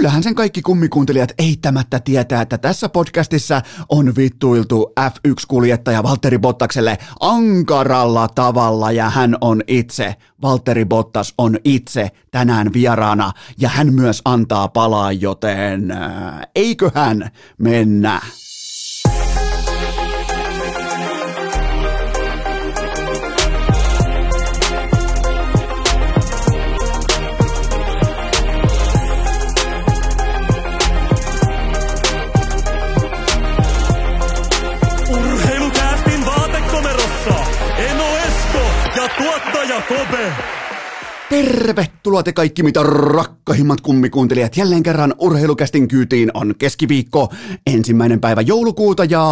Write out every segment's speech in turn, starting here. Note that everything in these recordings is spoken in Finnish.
kyllähän sen kaikki kummikuuntelijat eittämättä tietää, että tässä podcastissa on vittuiltu F1-kuljettaja Valtteri Bottakselle ankaralla tavalla ja hän on itse, Valtteri Bottas on itse tänään vieraana ja hän myös antaa palaa, joten eiköhän mennä. Tuottaja Kobe. Tervetuloa te kaikki mitä rakkahimmat kummikuuntelijat. Jälleen kerran urheilukästin kyytiin on keskiviikko, ensimmäinen päivä joulukuuta ja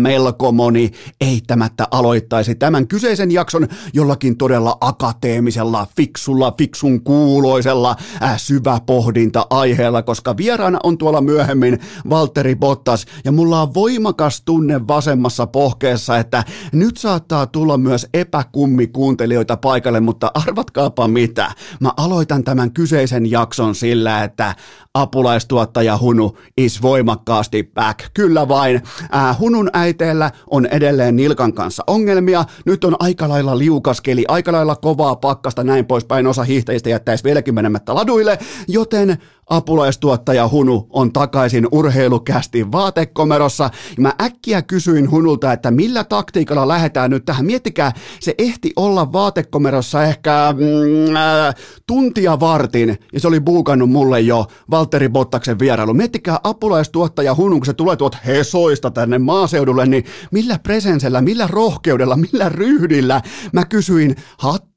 melko moni eittämättä aloittaisi tämän kyseisen jakson jollakin todella akateemisella, fiksulla, fiksun kuuloisella äh, syvä pohdinta aiheella, koska vieraana on tuolla myöhemmin Valtteri Bottas ja mulla on voimakas tunne vasemmassa pohkeessa, että nyt saattaa tulla myös epäkummikuuntelijoita paikalle, mutta arvatkaapa mitä. Mä aloitan tämän kyseisen jakson sillä, että apulaistuottaja Hunu is voimakkaasti back. Kyllä vain. Äh, Hunun äiteellä on edelleen Nilkan kanssa ongelmia. Nyt on aika lailla liukaskeli, aika lailla kovaa pakkasta, näin poispäin. Osa hiihtäjistä jättäisi vieläkin menemättä laduille, joten apulaistuottaja Hunu on takaisin urheilukästi vaatekomerossa. Mä äkkiä kysyin Hunulta, että millä taktiikalla lähdetään nyt tähän. Miettikää, se ehti olla vaatekomerossa ehkä mm, äh, tuntia vartin, ja se oli buukannut mulle jo Valtteri Bottaksen vierailu. Miettikää apulaistuottaja Hunun, kun se tulee tuot Hesoista tänne maaseudulle, niin millä presensellä, millä rohkeudella, millä ryhdillä mä kysyin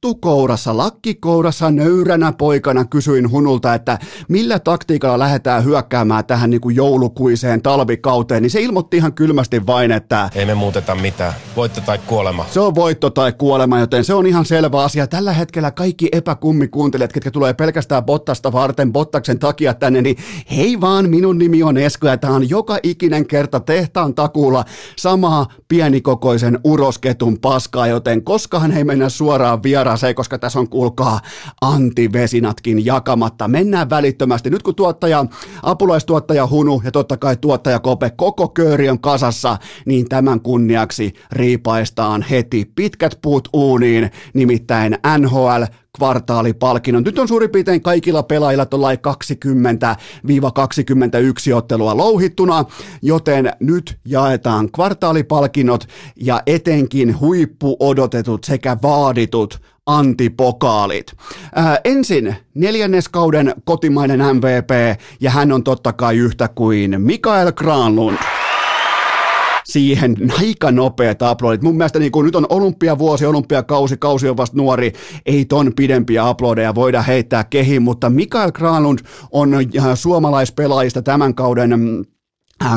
hattukourassa, lakkikourassa, nöyränä poikana kysyin Hunulta, että millä taktiikalla lähdetään hyökkäämään tähän niin kuin joulukuiseen talvikauteen, niin se ilmoitti ihan kylmästi vain, että Ei me muuteta mitään. Voitto tai kuolema. se on voitto tai kuolema, joten se on ihan selvä asia. Tällä hetkellä kaikki epäkummikuuntelijat, ketkä tulee pelkästään Bottasta varten, Bottaksen takia tänne, niin hei vaan, minun nimi on Esko ja tämä on joka ikinen kerta tehtaan takuulla samaa pienikokoisen urosketun paskaa, joten koskahan ei mennä suoraan vieraaseen, koska tässä on kuulkaa antivesinatkin jakamatta. Mennään välittömästi. Nyt kun tuottaja, apulaistuottaja Hunu ja totta kai tuottaja Kope, koko kööri on kasassa, niin tämän kunniaksi riipaistaan heti pitkät puut uuniin, nimittäin NHL kvartaalipalkinnon. Nyt on suurin piirtein kaikilla pelaajilla tuollain 20-21 ottelua louhittuna, joten nyt jaetaan kvartaalipalkinnot ja etenkin huippuodotetut sekä vaaditut antipokaalit. Ää, ensin neljänneskauden kotimainen MVP ja hän on totta kai yhtä kuin Mikael Granlund siihen aika nopeat uploadit. Mun mielestä niin kun nyt on olympiavuosi, olympiakausi, kausi on vasta nuori, ei ton pidempiä uploadeja voida heittää kehiin, mutta Mikael Granlund on äh, suomalaispelaajista tämän kauden mm, äh,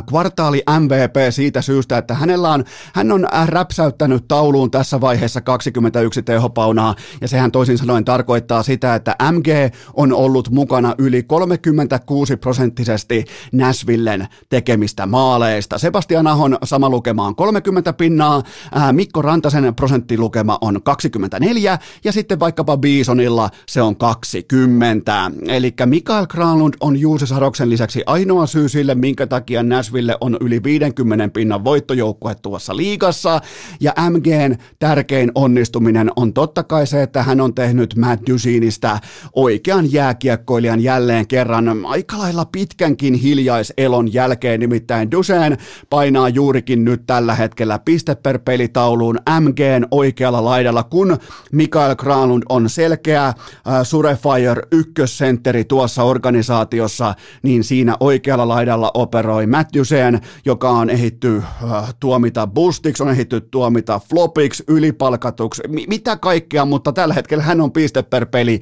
kvartaali MVP siitä syystä, että hänellä on, hän on äh, räpsäyttänyt tauluun tässä vaiheessa 21 tehopaunaa, ja sehän toisin sanoen tarkoittaa sitä, että MG on ollut mukana yli 36 prosenttisesti Näsvillen tekemistä maaleista. Sebastian Ahon sama lukema on 30 pinnaa, ää, Mikko Rantasen prosenttilukema on 24, ja sitten vaikkapa Bisonilla se on 20. Eli Mikael Granlund on Juuse Saroksen lisäksi ainoa syy sille, minkä takia Nashville on yli 50 pinnan voittojoukkue tuossa liigassa, ja MGn tärkein onnistuminen on totta kai se, että hän on tehnyt Matt Dusinista oikean jääkiekkoilijan jälleen kerran aika lailla pitkänkin hiljaiselon jälkeen, nimittäin Dusen painaa juurikin nyt tällä hetkellä piste per pelitauluun MGn oikealla laidalla, kun Mikael Granlund on selkeä äh, Surefire ykkössentteri tuossa organisaatiossa, niin siinä oikealla laidalla operoi Matt Dusen, joka on ehitty äh, tuomita bustiksi, on ehitty tuomita flopiksi, ylipalkatuksi, mi- mitä kaikkea, mutta tällä hetkellä hän on piste per peli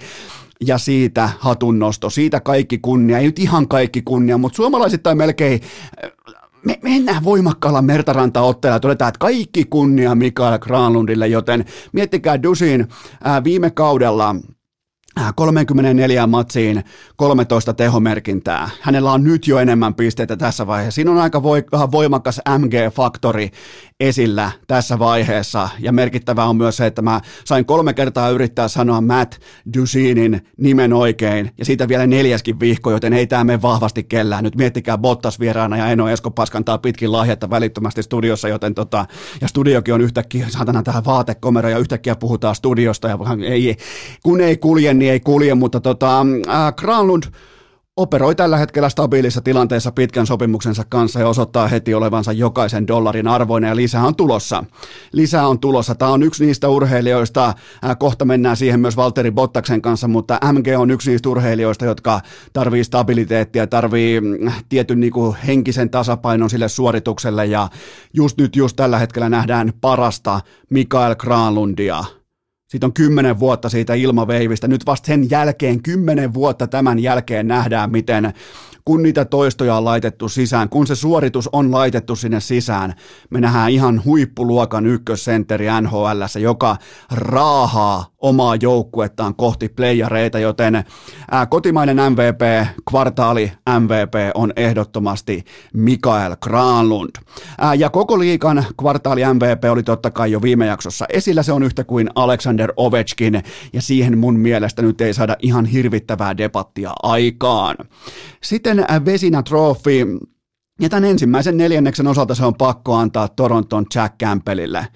ja siitä hatunnosto, siitä kaikki kunnia, ei nyt ihan kaikki kunnia, mutta suomalaisittain melkein me mennään voimakkaalla Mertaranta-otteella ja todetaan, että kaikki kunnia Mikael Granlundille, joten miettikää Dusin ää, viime kaudella 34 matsiin 13 tehomerkintää. Hänellä on nyt jo enemmän pisteitä tässä vaiheessa. Siinä on aika voimakas MG-faktori. Esillä tässä vaiheessa. Ja merkittävää on myös se, että mä sain kolme kertaa yrittää sanoa Matt Dusinin nimen oikein, ja siitä vielä neljäskin vihko, joten ei tämä mene vahvasti kellään. Nyt miettikää Bottas vieraana ja Eno Esko paskantaa pitkin lahjetta välittömästi studiossa, joten tota, ja studiokin on yhtäkkiä, saatana tähän vaatekomero, ja yhtäkkiä puhutaan studiosta, ja ei, kun ei kulje, niin ei kulje, mutta tota, äh, Granlund operoi tällä hetkellä stabiilissa tilanteessa pitkän sopimuksensa kanssa ja osoittaa heti olevansa jokaisen dollarin arvoinen ja lisää on tulossa. Lisää on tulossa. Tämä on yksi niistä urheilijoista, kohta mennään siihen myös Valtteri Bottaksen kanssa, mutta MG on yksi niistä urheilijoista, jotka tarvii stabiliteettia, tarvii mm, tietyn niin kuin henkisen tasapainon sille suoritukselle ja just nyt just tällä hetkellä nähdään parasta Mikael Granlundia siitä on kymmenen vuotta siitä ilmaveivistä. Nyt vasta sen jälkeen, kymmenen vuotta tämän jälkeen nähdään, miten kun niitä toistoja on laitettu sisään, kun se suoritus on laitettu sinne sisään, me nähdään ihan huippuluokan ykkössentteri NHL, joka raahaa omaa joukkuettaan kohti playareita, joten ää, kotimainen MVP, kvartaali MVP on ehdottomasti Mikael Granlund. Ää, ja koko liikan kvartaali MVP oli totta kai jo viime jaksossa esillä, se on yhtä kuin Alexander Ovechkin, ja siihen mun mielestä nyt ei saada ihan hirvittävää debattia aikaan. Sitten Vesinä Trophy, ja tämän ensimmäisen neljänneksen osalta se on pakko antaa Toronton Jack Campbellille.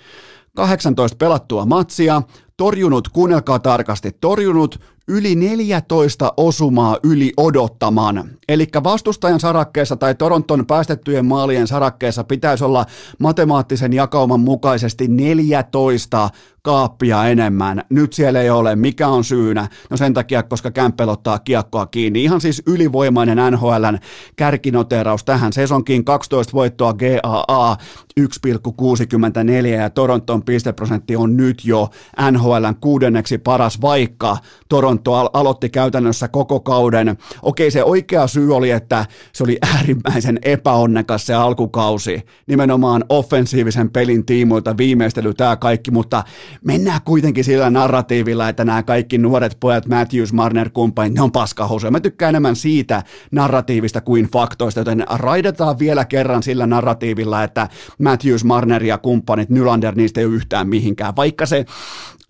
18 pelattua matsia, torjunut, kuunnelkaa tarkasti, torjunut yli 14 osumaa yli odottaman. Eli vastustajan sarakkeessa tai Toronton päästettyjen maalien sarakkeessa pitäisi olla matemaattisen jakauman mukaisesti 14 kaappia enemmän. Nyt siellä ei ole. Mikä on syynä? No sen takia, koska Kämppel ottaa kiekkoa kiinni. Ihan siis ylivoimainen NHLn kärkinoteraus tähän sesonkiin. 12 voittoa GAA 1,64 ja Toronton pisteprosentti on nyt jo NHLn kuudenneksi paras, vaikka Toronto aloitti käytännössä koko kauden. Okei, se oikea syy oli, että se oli äärimmäisen epäonnekas se alkukausi. Nimenomaan offensiivisen pelin tiimoilta viimeistely tämä kaikki, mutta mennään kuitenkin sillä narratiivilla, että nämä kaikki nuoret pojat, Matthews, Marner, kumppanit, ne on paskahousuja. Mä tykkään enemmän siitä narratiivista kuin faktoista, joten raidetaan vielä kerran sillä narratiivilla, että Matthews, Marner ja kumppanit, Nylander, niistä ei ole yhtään mihinkään. Vaikka se,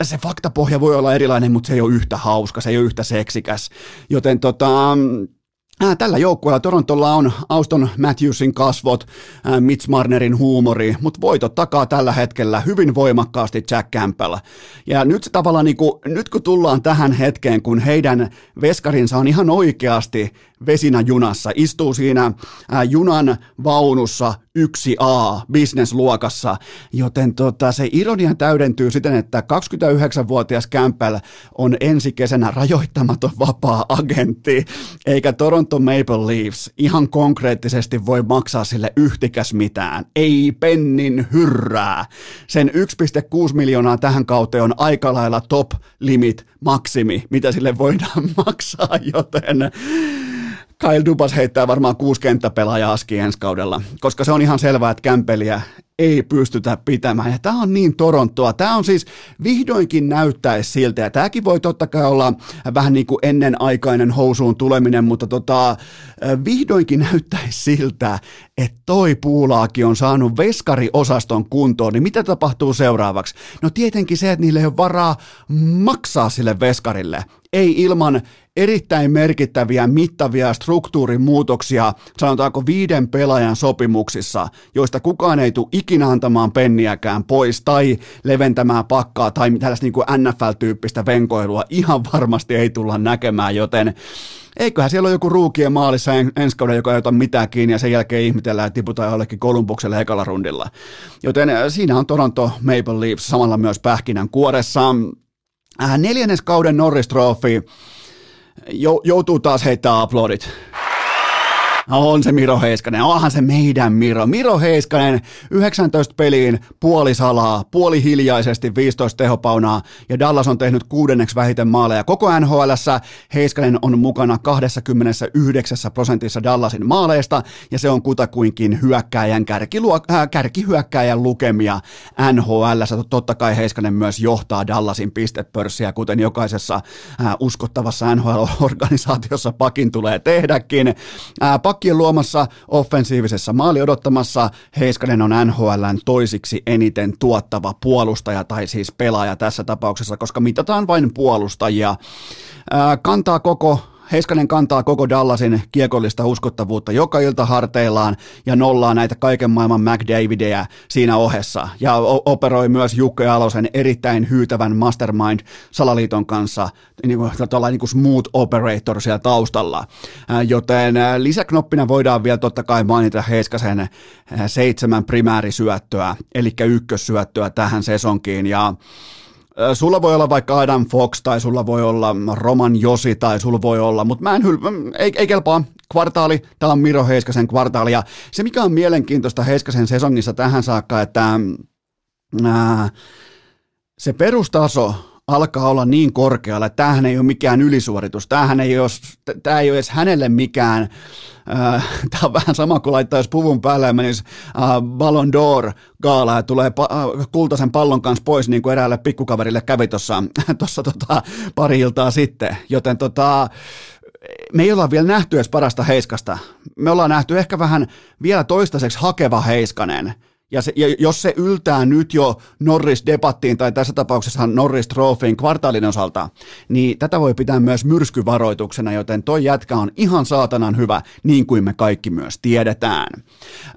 se faktapohja voi olla erilainen, mutta se ei ole yhtä hauska, se ei ole yhtä seksikäs. Joten tota, Tällä joukkueella Torontolla on Auston Matthewsin kasvot, Mitch Marnerin huumori, mutta voitot takaa tällä hetkellä hyvin voimakkaasti Jack Campbell. Ja nyt tavallaan niin nyt kun tullaan tähän hetkeen, kun heidän veskarinsa on ihan oikeasti vesinä junassa, istuu siinä junan vaunussa 1A bisnesluokassa, joten tota, se ironia täydentyy siten, että 29-vuotias Campbell on ensi kesänä rajoittamaton vapaa-agentti, eikä Toronto Maple Leafs ihan konkreettisesti voi maksaa sille yhtikäs mitään, ei pennin hyrrää. Sen 1,6 miljoonaa tähän kauteen on aika lailla top limit maksimi, mitä sille voidaan maksaa, joten Kyle Dubas heittää varmaan kuusi kenttäpelaajaa aski ensi kaudella, koska se on ihan selvää, että kämpeliä ei pystytä pitämään. Ja tämä on niin Torontoa. Tämä on siis vihdoinkin näyttäisi siltä, ja tämäkin voi totta kai olla vähän niin kuin ennenaikainen housuun tuleminen, mutta tota, vihdoinkin näyttäisi siltä, että toi puulaakin on saanut veskariosaston kuntoon, niin mitä tapahtuu seuraavaksi? No tietenkin se, että niille ei ole varaa maksaa sille veskarille. Ei ilman erittäin merkittäviä, mittavia struktuurimuutoksia, sanotaanko viiden pelaajan sopimuksissa, joista kukaan ei tule ikinä antamaan penniäkään pois tai leventämään pakkaa tai tällaista niin kuin NFL-tyyppistä venkoilua ihan varmasti ei tulla näkemään, joten eiköhän siellä ole joku ruukien maalissa en, ensi kauden, joka ei ota mitään kiinni ja sen jälkeen ihmetellään, että tiputaan jollekin Kolumbukselle ekalla rundilla. Joten äh, siinä on Toronto Maple Leafs samalla myös pähkinän kuoressa. Äh, neljännes kauden Norris Trophy joutuu taas heittämään aplodit. On se Miro Heiskanen, onhan se meidän Miro. Miro Heiskanen, 19 peliin, puoli hiljaisesti, 15 tehopaunaa ja Dallas on tehnyt kuudenneksi vähiten maaleja. Koko nhl Heiskanen on mukana 29 prosentissa Dallasin maaleista ja se on kutakuinkin hyökkääjän kärkiluok- äh, kärkihyökkääjän lukemia nhl Totta kai Heiskanen myös johtaa Dallasin pistepörssiä, kuten jokaisessa äh, uskottavassa NHL-organisaatiossa pakin tulee tehdäkin. Äh, pakkien luomassa offensiivisessa maali odottamassa Heiskanen on NHLn toisiksi eniten tuottava puolustaja tai siis pelaaja tässä tapauksessa, koska mitataan vain puolustajia. Kantaa koko Heiskanen kantaa koko Dallasin kiekollista uskottavuutta joka ilta harteillaan ja nollaa näitä kaiken maailman McDavideja siinä ohessa. Ja operoi myös Jukka Alosen erittäin hyytävän mastermind Salaliiton kanssa, niin kuin, niin kuin smooth operator siellä taustalla. Joten lisäknoppina voidaan vielä totta kai mainita Heiskasen seitsemän primäärisyöttöä, eli ykkössyöttöä tähän sesonkiin. Ja Sulla voi olla vaikka Adam Fox tai sulla voi olla Roman Josi tai sulla voi olla, mutta mä en hyl- ei, ei kelpaa. Kvartaali, tämä on Miro Heiskasen kvartaali ja se mikä on mielenkiintoista Heiskasen sesongissa tähän saakka, että ää, se perustaso alkaa olla niin korkealla, että tämähän ei ole mikään ylisuoritus, tämähän ei ole, tämä ei ole edes hänelle mikään, äh, tämä on vähän sama kuin laittaisi puvun päälle ja menisi äh, Ballon d'Or gaala ja tulee äh, kultaisen pallon kanssa pois, niin kuin eräälle pikkukaverille kävi tuossa tota, pari iltaa sitten, joten tota, me ei olla vielä nähty edes parasta Heiskasta. Me ollaan nähty ehkä vähän vielä toistaiseksi hakeva Heiskanen – ja, se, ja jos se yltää nyt jo Norris-debattiin tai tässä tapauksessa Norris-trofiin kvartaalin osalta, niin tätä voi pitää myös myrskyvaroituksena, joten toi jätkä on ihan saatanan hyvä, niin kuin me kaikki myös tiedetään.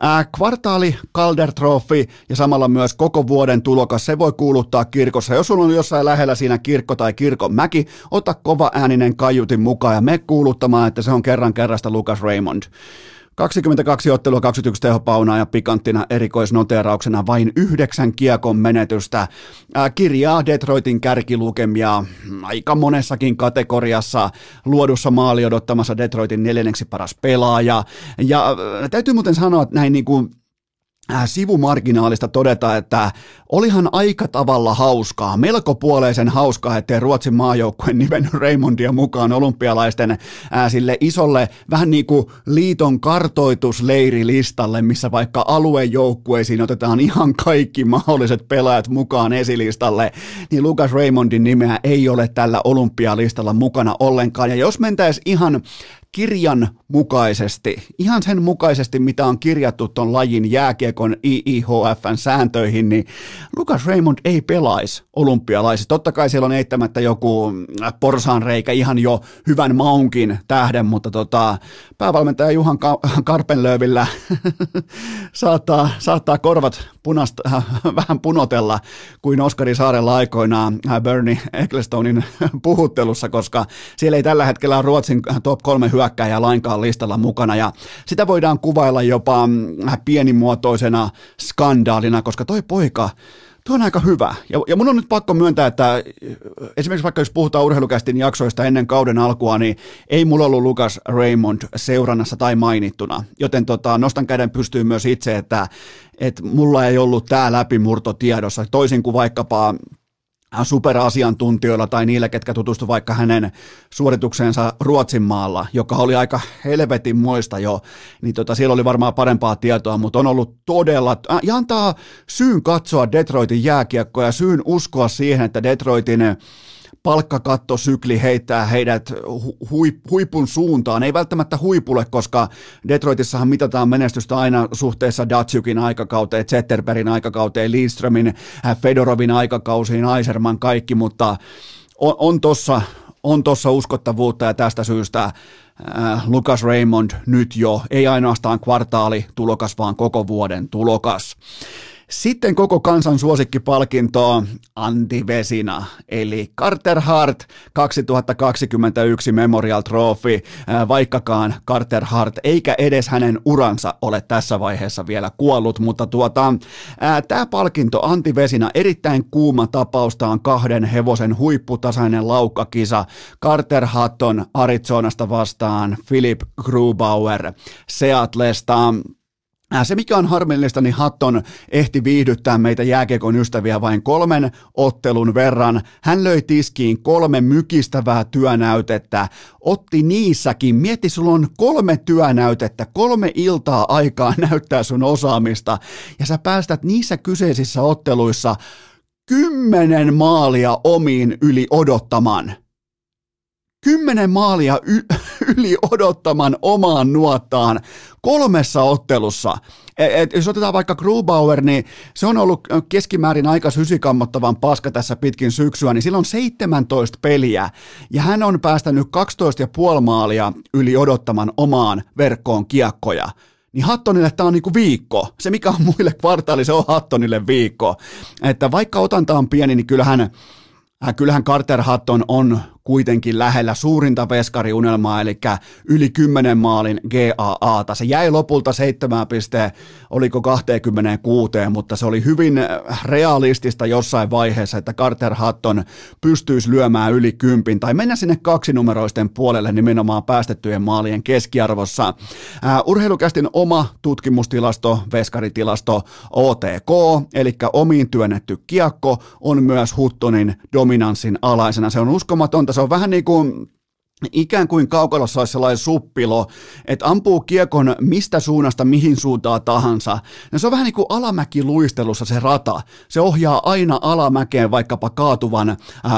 Ää, kvartaali, Calder Trophy ja samalla myös koko vuoden tulokas, se voi kuuluttaa kirkossa. Jos sulla on jossain lähellä siinä kirkko tai kirkon mäki, ota kova ääninen kaiutin mukaan ja me kuuluttamaan, että se on kerran kerrasta Lucas Raymond. 22 ottelua, 21 tehopaunaa ja pikanttina erikoisnoteerauksena vain yhdeksän kiekon menetystä. kirjaa Detroitin kärkilukemia aika monessakin kategoriassa luodussa maali odottamassa Detroitin neljänneksi paras pelaaja. Ja täytyy muuten sanoa, että näin niin kuin sivumarginaalista todeta, että olihan aika tavalla hauskaa, melko puoleisen hauskaa, ettei Ruotsin maajoukkueen nimennyt Raymondia mukaan olympialaisten ää, äh, sille isolle vähän niin kuin liiton kartoitusleirilistalle, missä vaikka aluejoukkueisiin otetaan ihan kaikki mahdolliset pelaajat mukaan esilistalle, niin Lucas Raymondin nimeä ei ole tällä olympialistalla mukana ollenkaan. Ja jos mentäisiin ihan kirjan mukaisesti, ihan sen mukaisesti, mitä on kirjattu tuon lajin jääkiekon IIHFn sääntöihin, niin Lucas Raymond ei pelaisi olympialaisissa. Totta kai siellä on eittämättä joku äh, porsaanreikä ihan jo hyvän maunkin tähden, mutta tota, päävalmentaja Juhan Karpenlöövillä saattaa, saattaa korvat punasta, äh, vähän punotella kuin Oskari Saarella aikoinaan äh, Bernie Ecclestonein puhuttelussa, koska siellä ei tällä hetkellä ole Ruotsin top kolme hyökkäjä lainkaan listalla mukana ja sitä voidaan kuvailla jopa mm, pienimuotoisena skandaalina, koska toi poika Tuo on aika hyvä. Ja, ja mun on nyt pakko myöntää, että esimerkiksi vaikka jos puhutaan urheilukästin jaksoista ennen kauden alkua, niin ei mulla ollut Lukas Raymond seurannassa tai mainittuna. Joten tota, nostan käden pystyyn myös itse, että, että mulla ei ollut tämä läpimurto tiedossa. Toisin kuin vaikkapa superasiantuntijoilla tai niillä, ketkä tutustu vaikka hänen suoritukseensa Ruotsin maalla, joka oli aika helvetin moista jo, niin tota, siellä oli varmaan parempaa tietoa, mutta on ollut todella, ja antaa syyn katsoa Detroitin jääkiekkoa ja syyn uskoa siihen, että Detroitin palkkakattosykli heittää heidät huipun suuntaan. Ei välttämättä huipulle, koska Detroitissahan mitataan menestystä aina suhteessa Datsykin aikakauteen, Zetterbergin aikakauteen, Lindströmin, äh, Fedorovin aikakausiin, Aiserman kaikki, mutta on, on tossa on tuossa uskottavuutta ja tästä syystä äh, Lucas Raymond nyt jo, ei ainoastaan kvartaali tulokas, vaan koko vuoden tulokas. Sitten koko kansan suosikkipalkintoa Antti Vesina, eli Carter Hart 2021 Memorial Trophy, äh, vaikkakaan Carter Hart eikä edes hänen uransa ole tässä vaiheessa vielä kuollut, mutta tuota, äh, tämä palkinto Antti Vesina, erittäin kuuma tapausta on kahden hevosen huipputasainen laukkakisa, Carter Hatton Arizonasta vastaan Philip Grubauer Seatlesta, se, mikä on harmillista, niin Hatton ehti viihdyttää meitä jääkiekon ystäviä vain kolmen ottelun verran. Hän löi tiskiin kolme mykistävää työnäytettä, otti niissäkin, mietti, sulla on kolme työnäytettä, kolme iltaa aikaa näyttää sun osaamista, ja sä päästät niissä kyseisissä otteluissa kymmenen maalia omiin yli odottaman. Kymmenen maalia y- yli odottaman omaan nuottaan kolmessa ottelussa. Et, et, jos otetaan vaikka Grubauer, niin se on ollut keskimäärin aika sysikammottavan paska tässä pitkin syksyä, niin sillä on 17 peliä, ja hän on päästänyt 12,5 maalia yli odottaman omaan verkkoon kiekkoja niin Hattonille tämä on niinku viikko. Se, mikä on muille kvartaali, se on Hattonille viikko. Että vaikka otanta on pieni, niin kyllähän, äh, kyllähän Carter Hatton on kuitenkin lähellä suurinta veskariunelmaa, eli yli 10 maalin GAAta. Se jäi lopulta 7 pisteen, oliko 26, mutta se oli hyvin realistista jossain vaiheessa, että Carter Hatton pystyisi lyömään yli kympin tai mennä sinne kaksinumeroisten puolelle nimenomaan päästettyjen maalien keskiarvossa. Uh, urheilukästin oma tutkimustilasto, veskaritilasto OTK, eli omiin työnnetty kiekko, on myös Huttonin dominanssin alaisena. Se on uskomatonta se on vähän niin kuin ikään kuin kaukalossa olisi sellainen suppilo, että ampuu kiekon mistä suunnasta mihin suuntaan tahansa. Ja se on vähän niin kuin alamäkiluistelussa se rata. Se ohjaa aina alamäkeen vaikkapa kaatuvan äh,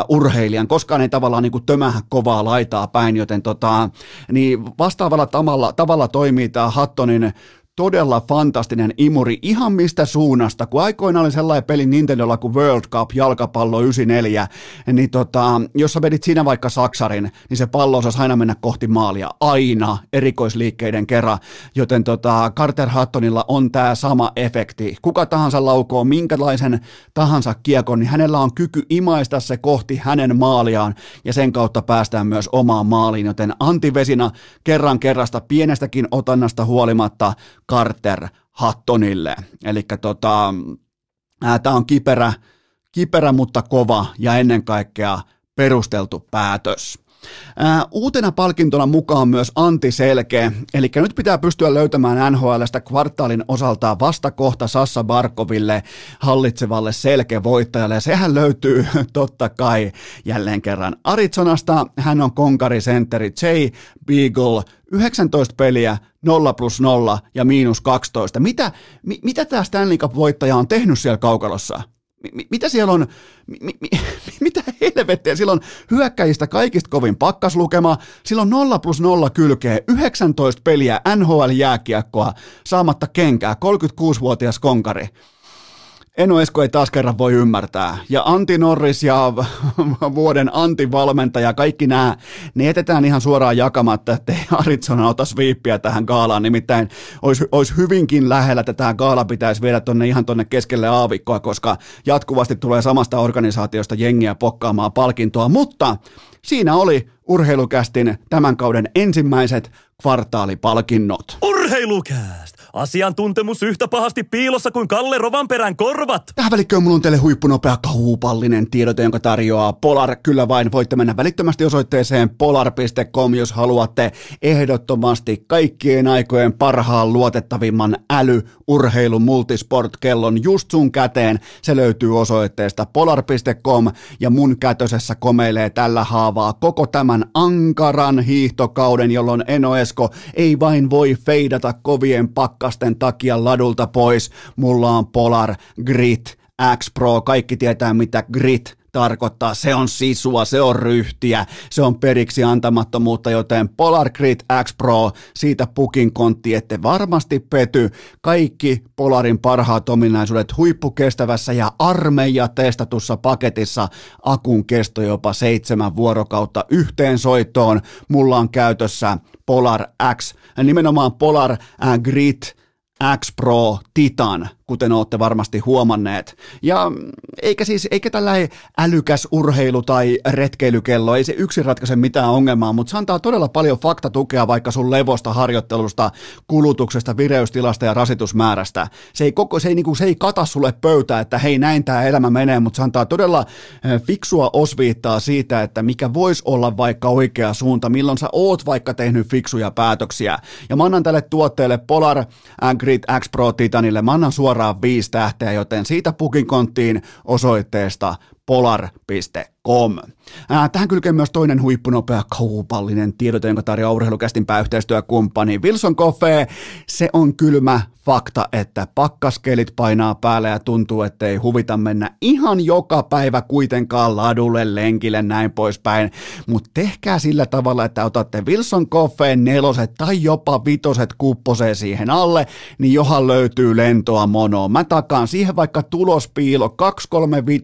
urheilijan, koskaan ei tavallaan niin kuin tömähä kovaa laitaa päin, joten tota, niin vastaavalla tavalla, tavalla toimii tämä Hattonin todella fantastinen imuri ihan mistä suunnasta, kun aikoina oli sellainen peli Nintendolla kuin World Cup jalkapallo 94, niin tota, jos sä vedit siinä vaikka saksarin, niin se pallo osasi aina mennä kohti maalia, aina erikoisliikkeiden kerran, joten tota, Carter Huttonilla on tämä sama efekti. Kuka tahansa laukoo minkälaisen tahansa kiekon, niin hänellä on kyky imaista se kohti hänen maaliaan ja sen kautta päästään myös omaan maaliin, joten Antti Vesina kerran kerrasta pienestäkin otannasta huolimatta Carter Hattonille. Eli tota, tämä on kiperä, kiperä, mutta kova ja ennen kaikkea perusteltu päätös. Ää, uutena palkintona mukaan myös Antti Selke, eli nyt pitää pystyä löytämään NHLstä kvartaalin osalta vastakohta Sassa Barkoville hallitsevalle Selke-voittajalle, ja sehän löytyy totta kai jälleen kerran Arizonasta. Hän on konkarisentteri Jay Beagle, 19 peliä, 0 plus 0 ja miinus 12. Mitä, mi, mitä tämä Stanley Cup-voittaja on tehnyt siellä kaukalossa? Mitä siellä on, mi, mi, mitä helvettiä, silloin hyökkäjistä kaikista kovin pakkaslukema, silloin 0 plus 0 kylkee, 19 peliä NHL-jääkiekkoa, saamatta kenkää, 36-vuotias konkari. Eno Esko ei taas kerran voi ymmärtää. Ja Antti Norris ja vuoden Antti-valmentaja, kaikki nämä, ne jätetään ihan suoraan jakamatta, että Arizona ota sviippiä tähän gaalaan. Nimittäin olisi, olisi hyvinkin lähellä, että tämä gaala pitäisi viedä tonne ihan tonne keskelle aavikkoa, koska jatkuvasti tulee samasta organisaatiosta jengiä pokkaamaan palkintoa. Mutta siinä oli urheilukästin tämän kauden ensimmäiset kvartaalipalkinnot. Urheilukääst! Asiantuntemus yhtä pahasti piilossa kuin Kalle Rovanperän korvat. Tähän välikköön mulla on teille huippunopea kaupallinen tiedote, jonka tarjoaa Polar. Kyllä vain voitte mennä välittömästi osoitteeseen polar.com, jos haluatte ehdottomasti kaikkien aikojen parhaan luotettavimman äly, urheilu, multisport-kellon just sun käteen. Se löytyy osoitteesta polar.com ja mun kätösessä komeilee tällä haavaa koko tämän ankaran hiihtokauden, jolloin Eno Esko ei vain voi feidata kovien pakkasten takia ladulta pois. Mulla on Polar Grit X Pro, kaikki tietää mitä Grit tarkoittaa. Se on sisua, se on ryhtiä, se on periksi antamattomuutta, joten Polar Grit X Pro, siitä pukin kontti, ette varmasti pety. Kaikki Polarin parhaat ominaisuudet huippukestävässä ja armeija testatussa paketissa. Akun kesto jopa seitsemän vuorokautta yhteen soittoon. Mulla on käytössä Polar X, nimenomaan Polar Grit X Pro Titan kuten olette varmasti huomanneet. Ja eikä siis, eikä tällainen älykäs urheilu tai retkeilykello, ei se yksin ratkaise mitään ongelmaa, mutta se antaa todella paljon faktatukea vaikka sun levosta, harjoittelusta, kulutuksesta, vireystilasta ja rasitusmäärästä. Se ei, koko, se ei, niin kuin, se ei kata sulle pöytää, että hei näin tämä elämä menee, mutta se antaa todella fiksua osviittaa siitä, että mikä voisi olla vaikka oikea suunta, milloin sä oot vaikka tehnyt fiksuja päätöksiä. Ja mä annan tälle tuotteelle Polar Grid X Pro Titanille, mä annan suoraan viisi tähteä, joten siitä pukin konttiin osoitteesta polar.com. Com. Tähän kylkee myös toinen huippunopea kaupallinen tiedote, jonka tarjoaa urheilukästin pääyhteistyökumppani Wilson Coffee. Se on kylmä fakta, että pakkaskelit painaa päälle ja tuntuu, ettei huvita mennä ihan joka päivä kuitenkaan ladulle, lenkille, näin poispäin. Mutta tehkää sillä tavalla, että otatte Wilson Coffeen neloset tai jopa vitoset kupposeen siihen alle, niin johan löytyy lentoa monoa. Mä takaan siihen vaikka tulospiilo 235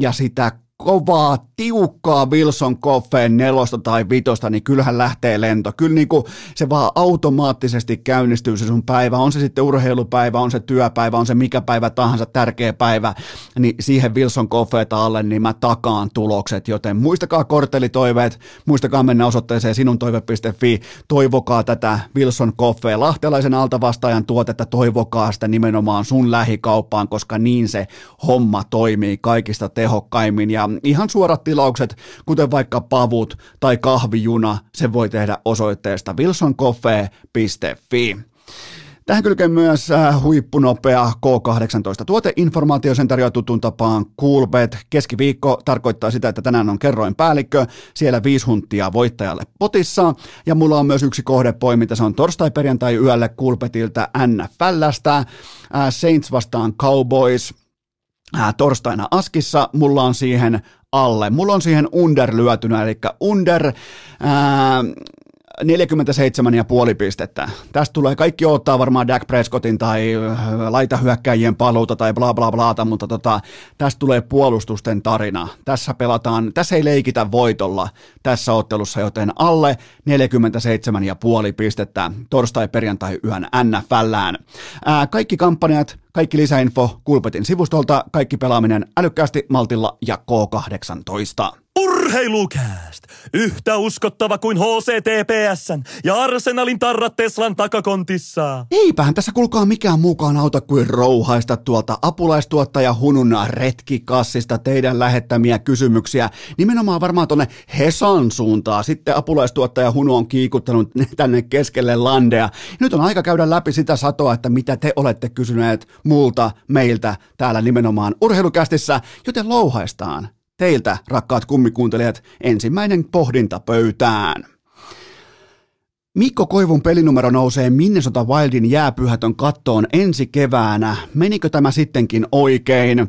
ja sitä kovaa, tiukkaa Wilson Coffeen nelosta tai vitosta, niin kyllähän lähtee lento. Kyllä niin kuin se vaan automaattisesti käynnistyy se sun päivä, on se sitten urheilupäivä, on se työpäivä, on se mikä päivä tahansa tärkeä päivä, niin siihen Wilson Coffeeta alle, niin mä takaan tulokset, joten muistakaa korttelitoiveet, muistakaa mennä osoitteeseen sinuntoive.fi, toivokaa tätä Wilson Coffee lahtelaisen altavastaajan tuotetta, toivokaa sitä nimenomaan sun lähikauppaan, koska niin se homma toimii kaikista tehokkaimmin. Ja ihan suorat tilaukset, kuten vaikka pavut tai kahvijuna, se voi tehdä osoitteesta wilsoncoffee.fi. Tähän kylkee myös äh, huippunopea K18 tuoteinformaatio, sen tarjoaa tutun tapaan Coolbet. Keskiviikko tarkoittaa sitä, että tänään on kerroin päällikkö, siellä viisi hunttia voittajalle potissa, ja mulla on myös yksi kohdepoiminta, se on torstai-perjantai yölle Coolbetiltä NFLstä, äh, Saints vastaan Cowboys, äh, torstaina Askissa, mulla on siihen alle. Mulla on siihen under lyötynä, eli under ää, 47,5 pistettä. Tästä tulee kaikki ottaa varmaan Dak Prescottin tai laitahyökkäjien paluuta tai bla bla blaata, mutta tota, tästä tulee puolustusten tarina. Tässä pelataan, tässä ei leikitä voitolla tässä ottelussa, joten alle 47,5 pistettä torstai-perjantai yön NFLään. Ää, kaikki kampanjat kaikki lisäinfo Kulpetin sivustolta, kaikki pelaaminen älykkäästi, maltilla ja K18. Urheilukääst! Yhtä uskottava kuin HCTPSn ja Arsenalin tarrat Teslan takakontissa. Eipähän tässä kulkaa mikään mukaan auta kuin rouhaista tuolta apulaistuottaja Hununna retkikassista teidän lähettämiä kysymyksiä. Nimenomaan varmaan tonne Hesan suuntaan. Sitten apulaistuottaja Hunu on kiikuttanut tänne keskelle landea. Nyt on aika käydä läpi sitä satoa, että mitä te olette kysyneet multa, meiltä täällä nimenomaan urheilukästissä, joten louhaistaan teiltä, rakkaat kummikuuntelijat, ensimmäinen pohdinta pöytään. Mikko Koivun pelinumero nousee Minnesota Wildin jääpyhätön kattoon ensi keväänä. Menikö tämä sittenkin oikein?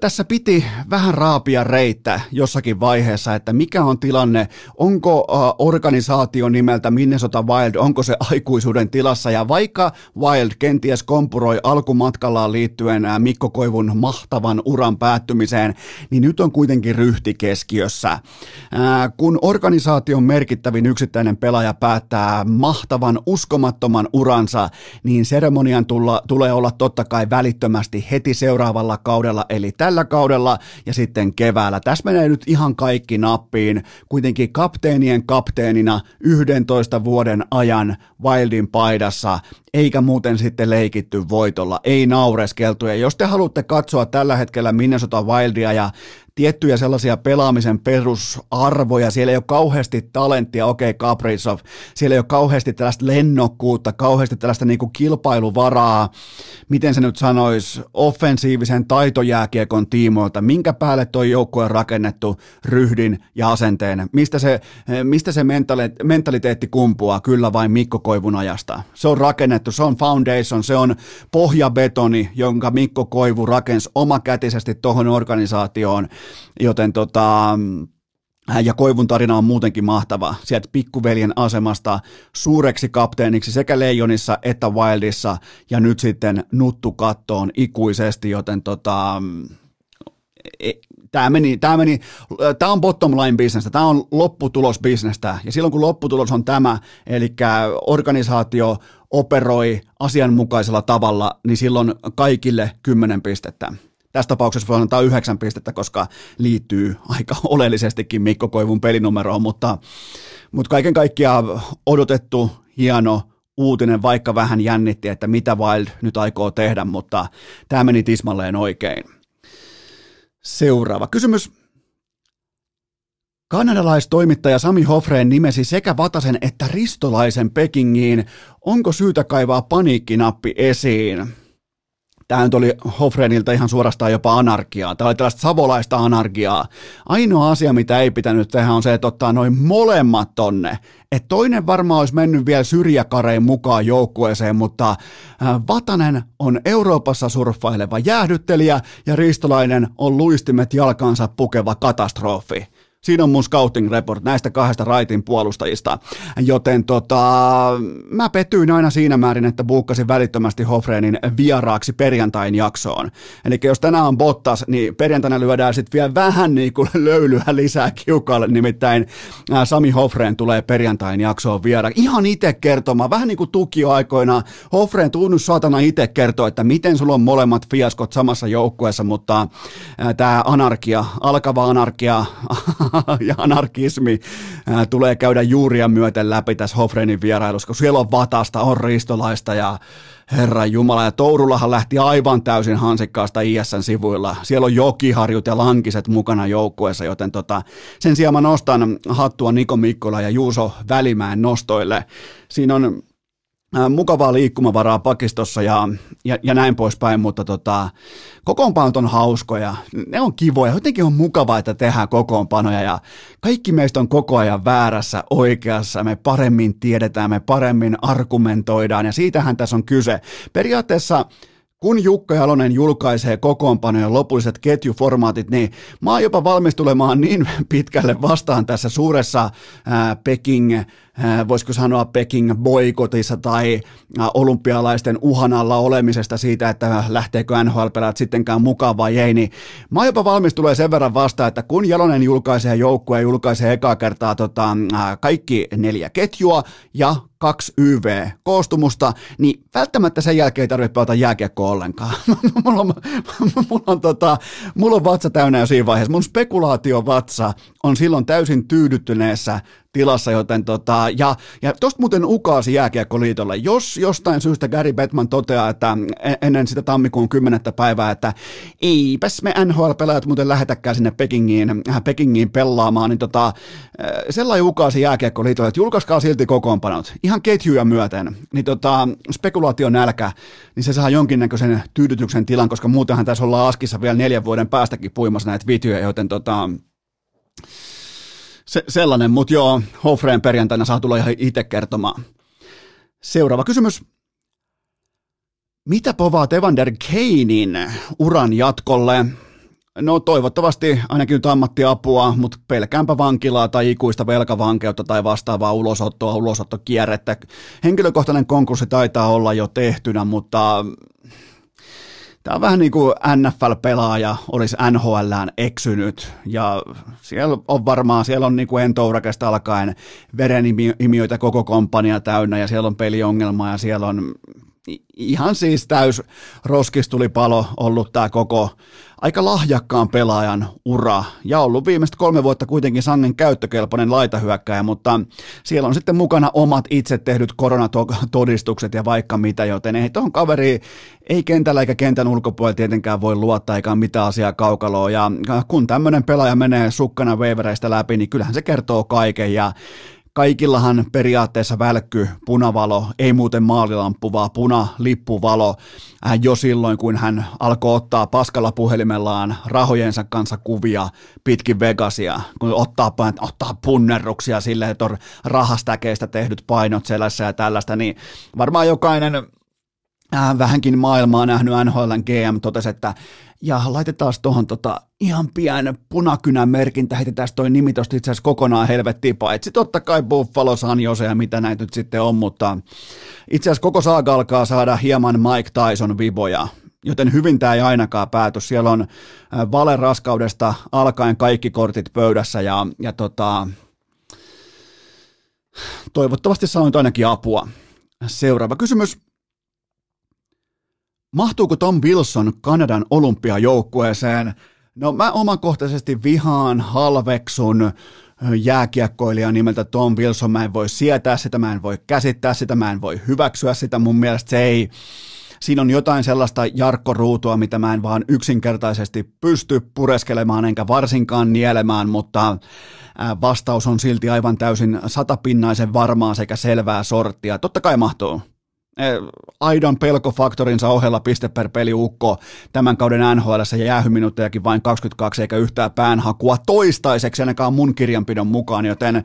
Tässä piti vähän raapia reittä jossakin vaiheessa, että mikä on tilanne, onko organisaatio nimeltä Minnesota Wild, onko se aikuisuuden tilassa, ja vaikka Wild kenties kompuroi alkumatkallaan liittyen Mikko Koivun mahtavan uran päättymiseen, niin nyt on kuitenkin ryhti keskiössä. Kun organisaation merkittävin yksittäinen pelaaja päättää mahtavan, uskomattoman uransa, niin seremonian tulla, tulee olla totta kai välittömästi heti seuraavalla kaudella eli tällä kaudella ja sitten keväällä. Tässä menee nyt ihan kaikki nappiin. Kuitenkin kapteenien kapteenina 11 vuoden ajan Wildin paidassa, eikä muuten sitten leikitty voitolla, ei naureskeltu. Ja jos te haluatte katsoa tällä hetkellä Minnesota Wildia ja tiettyjä sellaisia pelaamisen perusarvoja, siellä ei ole kauheasti talenttia, okei okay, Kaprizov, siellä ei ole kauheasti tällaista lennokkuutta, kauheasti tällaista niin kuin kilpailuvaraa, miten se nyt sanoisi, offensiivisen taitojääkiekon tiimoilta, minkä päälle toi joukkue on rakennettu ryhdin ja asenteen, mistä se, mistä se mentaliteetti kumpuaa, kyllä vain Mikko Koivun ajasta. Se on rakennettu, se on foundation, se on pohjabetoni, jonka Mikko Koivu rakensi omakätisesti tuohon organisaatioon, joten tota, ja Koivun tarina on muutenkin mahtava. Sieltä pikkuveljen asemasta suureksi kapteeniksi sekä Leijonissa että Wildissa ja nyt sitten nuttu kattoon ikuisesti, joten tota, e, tämä meni, tämä meni, tämä on bottom line bisnestä, tämä on lopputulosbisnestä ja silloin kun lopputulos on tämä, eli organisaatio operoi asianmukaisella tavalla, niin silloin kaikille kymmenen pistettä. Tässä tapauksessa voi antaa yhdeksän pistettä, koska liittyy aika oleellisestikin Mikko Koivun pelinumeroon, mutta, mutta kaiken kaikkiaan odotettu, hieno uutinen, vaikka vähän jännitti, että mitä Wild nyt aikoo tehdä, mutta tämä meni tismalleen oikein. Seuraava kysymys. Kanadalaistoimittaja Sami Hofreen nimesi sekä Vatasen että Ristolaisen Pekingiin. Onko syytä kaivaa paniikkinappi esiin? Tämä nyt oli Hofrenilta ihan suorastaan jopa anarkiaa. Tämä oli tällaista savolaista anarkiaa. Ainoa asia, mitä ei pitänyt tehdä, on se, että ottaa noin molemmat tonne. Et toinen varmaan olisi mennyt vielä syrjäkareen mukaan joukkueeseen, mutta Vatanen on Euroopassa surffaileva jäähdyttelijä ja Ristolainen on luistimet jalkansa pukeva katastrofi. Siinä on mun scouting report näistä kahdesta raitin puolustajista, joten tota, mä pettyin aina siinä määrin, että buukkasin välittömästi Hofreenin vieraaksi perjantain jaksoon. Eli jos tänään on Bottas, niin perjantaina lyödään sitten vielä vähän niin kuin löylyä lisää kiukalle, nimittäin Sami Hofreen tulee perjantain jaksoon vieraaksi. Ihan itse kertomaan, vähän niin kuin tukioaikoina. Hofreen tunnus saatana itse kertoa, että miten sulla on molemmat fiaskot samassa joukkueessa, mutta tämä anarkia, alkava anarkia, ja anarkismi tulee käydä juuria myöten läpi tässä Hofreinin vierailussa, kun siellä on Vatasta, on Ristolaista ja Herra Jumala, ja Tourullahan lähti aivan täysin hansikkaasta ISN sivuilla. Siellä on jokiharjut ja lankiset mukana joukkueessa, joten tota, sen sijaan mä nostan hattua Niko Mikkola ja Juuso Välimäen nostoille. Siinä on mukavaa liikkumavaraa pakistossa ja, ja, ja näin poispäin, mutta tota, kokoonpanot on hauskoja, ne on kivoja, jotenkin on mukavaa, että tehdään kokoonpanoja ja kaikki meistä on koko ajan väärässä, oikeassa, me paremmin tiedetään, me paremmin argumentoidaan ja siitähän tässä on kyse. Periaatteessa kun Jukka Jalonen julkaisee kokoonpanojen lopulliset ketjuformaatit, niin mä oon jopa valmis tulemaan niin pitkälle vastaan tässä suuressa ää, Peking Äh, voisiko sanoa Peking boikotissa tai äh, olympialaisten uhan alla olemisesta siitä, että lähteekö NHL-pelaat sittenkään mukaan vai ei, niin mä oon jopa valmis tulee sen verran vasta, että kun Jalonen julkaisee joukkueen, julkaisee ekaa kertaa tota, äh, kaikki neljä ketjua ja kaksi YV-koostumusta, niin välttämättä sen jälkeen ei tarvitse pelata jääkiekkoa ollenkaan. mulla, on, mulla, on, tota, mulla on vatsa täynnä jo siinä vaiheessa. Mun spekulaatiovatsa on silloin täysin tyydyttyneessä tilassa, joten tota, ja, ja tosta muuten ukaasi jääkiekkoliitolle, jos jostain syystä Gary Bettman toteaa, että ennen sitä tammikuun 10. päivää, että eipäs me NHL-pelaajat muuten lähetäkään sinne Pekingiin, äh, Pekingiin pelaamaan, niin tota, äh, sellainen ukaasi jääkiekkoliitolle, että julkaiskaa silti kokoonpanot, ihan ketjuja myöten, niin tota, spekulaation nälkä, niin se saa jonkinnäköisen tyydytyksen tilan, koska muutenhan tässä ollaan askissa vielä neljän vuoden päästäkin puimassa näitä videoja, joten tota, se, sellainen, mutta joo, Hofreen perjantaina saa tulla ihan itse kertomaan. Seuraava kysymys. Mitä povaat Evander Keinin uran jatkolle? No toivottavasti ainakin nyt ammattiapua, mutta pelkäänpä vankilaa tai ikuista velkavankeutta tai vastaavaa ulosottoa, ulosottokierrettä. Henkilökohtainen konkurssi taitaa olla jo tehtynä, mutta Tämä on vähän niin kuin NFL-pelaaja olisi NHLään eksynyt ja siellä on varmaan, siellä on niin kuin entourakesta alkaen verenimiöitä koko kompania täynnä ja siellä on peliongelma ja siellä on ihan siis täys roskistulipalo ollut tämä koko aika lahjakkaan pelaajan ura. Ja ollut viimeiset kolme vuotta kuitenkin sangen käyttökelpoinen laitahyökkäjä, mutta siellä on sitten mukana omat itse tehdyt koronatodistukset ja vaikka mitä, joten ei tuohon kaveri ei kentällä eikä kentän ulkopuolella tietenkään voi luottaa eikä mitään asiaa kaukaloa ja kun tämmöinen pelaaja menee sukkana waivereista läpi, niin kyllähän se kertoo kaiken. Ja kaikillahan periaatteessa välkky punavalo, ei muuten maalilamppu, vaan punalippuvalo äh, jo silloin, kun hän alkoi ottaa paskalla puhelimellaan rahojensa kanssa kuvia pitkin Vegasia, kun ottaa, ottaa punnerruksia silleen, että on rahastäkeistä tehdyt painot selässä ja tällaista, niin varmaan jokainen äh, vähänkin maailmaa nähnyt NHLn GM totesi, että ja laitetaan tuohon tota, ihan pian punakynän merkintä, heitetään toi nimi tosta itse asiassa kokonaan helvettiin, paitsi totta kai Buffalo, San Jose ja mitä näitä nyt sitten on, mutta itse asiassa koko saaga alkaa saada hieman Mike Tyson viboja, joten hyvin tämä ei ainakaan pääty. Siellä on äh, valeraskaudesta alkaen kaikki kortit pöydässä ja, ja tota, toivottavasti saan ainakin apua. Seuraava kysymys. Mahtuuko Tom Wilson Kanadan olympiajoukkueeseen? No mä omakohtaisesti vihaan, halveksun jääkiekkoilija nimeltä Tom Wilson. Mä en voi sietää sitä, mä en voi käsittää sitä, mä en voi hyväksyä sitä. Mun mielestä se ei, siinä on jotain sellaista jarkkoruutua, mitä mä en vaan yksinkertaisesti pysty pureskelemaan enkä varsinkaan nielemään, mutta vastaus on silti aivan täysin satapinnaisen varmaa sekä selvää sorttia. Totta kai mahtuu. Aidon pelkofaktorinsa ohella piste per peli ukko tämän kauden NHL ja jäähyminuuttejakin vain 22 eikä yhtään päänhakua toistaiseksi ainakaan mun kirjanpidon mukaan, joten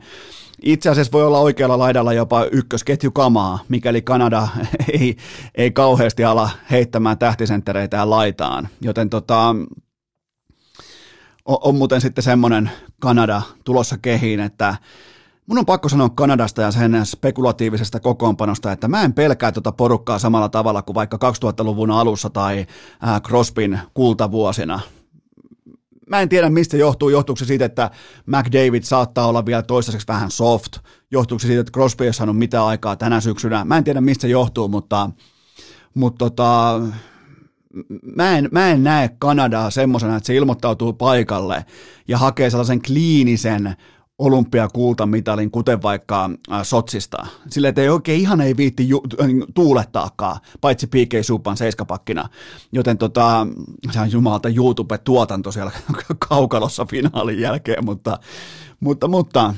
itse asiassa voi olla oikealla laidalla jopa ykkösketjukamaa, mikäli Kanada ei, ei kauheasti ala heittämään tähtisenttereitä laitaan. Joten tota, on, on muuten sitten semmoinen Kanada tulossa kehiin, että Mun on pakko sanoa Kanadasta ja sen spekulatiivisesta kokoonpanosta, että mä en pelkää tuota porukkaa samalla tavalla kuin vaikka 2000-luvun alussa tai äh, Crospin kultavuosina. Mä en tiedä, mistä johtuu. Johtuuko se siitä, että McDavid saattaa olla vielä toistaiseksi vähän soft? Johtuuko se siitä, että Crosby ei saanut mitään aikaa tänä syksynä? Mä en tiedä, mistä johtuu, mutta, mutta tota, mä en, mä en näe Kanadaa semmoisena, että se ilmoittautuu paikalle ja hakee sellaisen kliinisen olympiakultamitalin, kuten vaikka äh, Sotsista. Sille, että ei oikein ihan ei viitti ju, äh, tuulettaakaan, paitsi PK Supan seiskapakkina. Joten tota, se on jumalta YouTube-tuotanto siellä kaukalossa finaalin jälkeen, mutta, mutta, mutta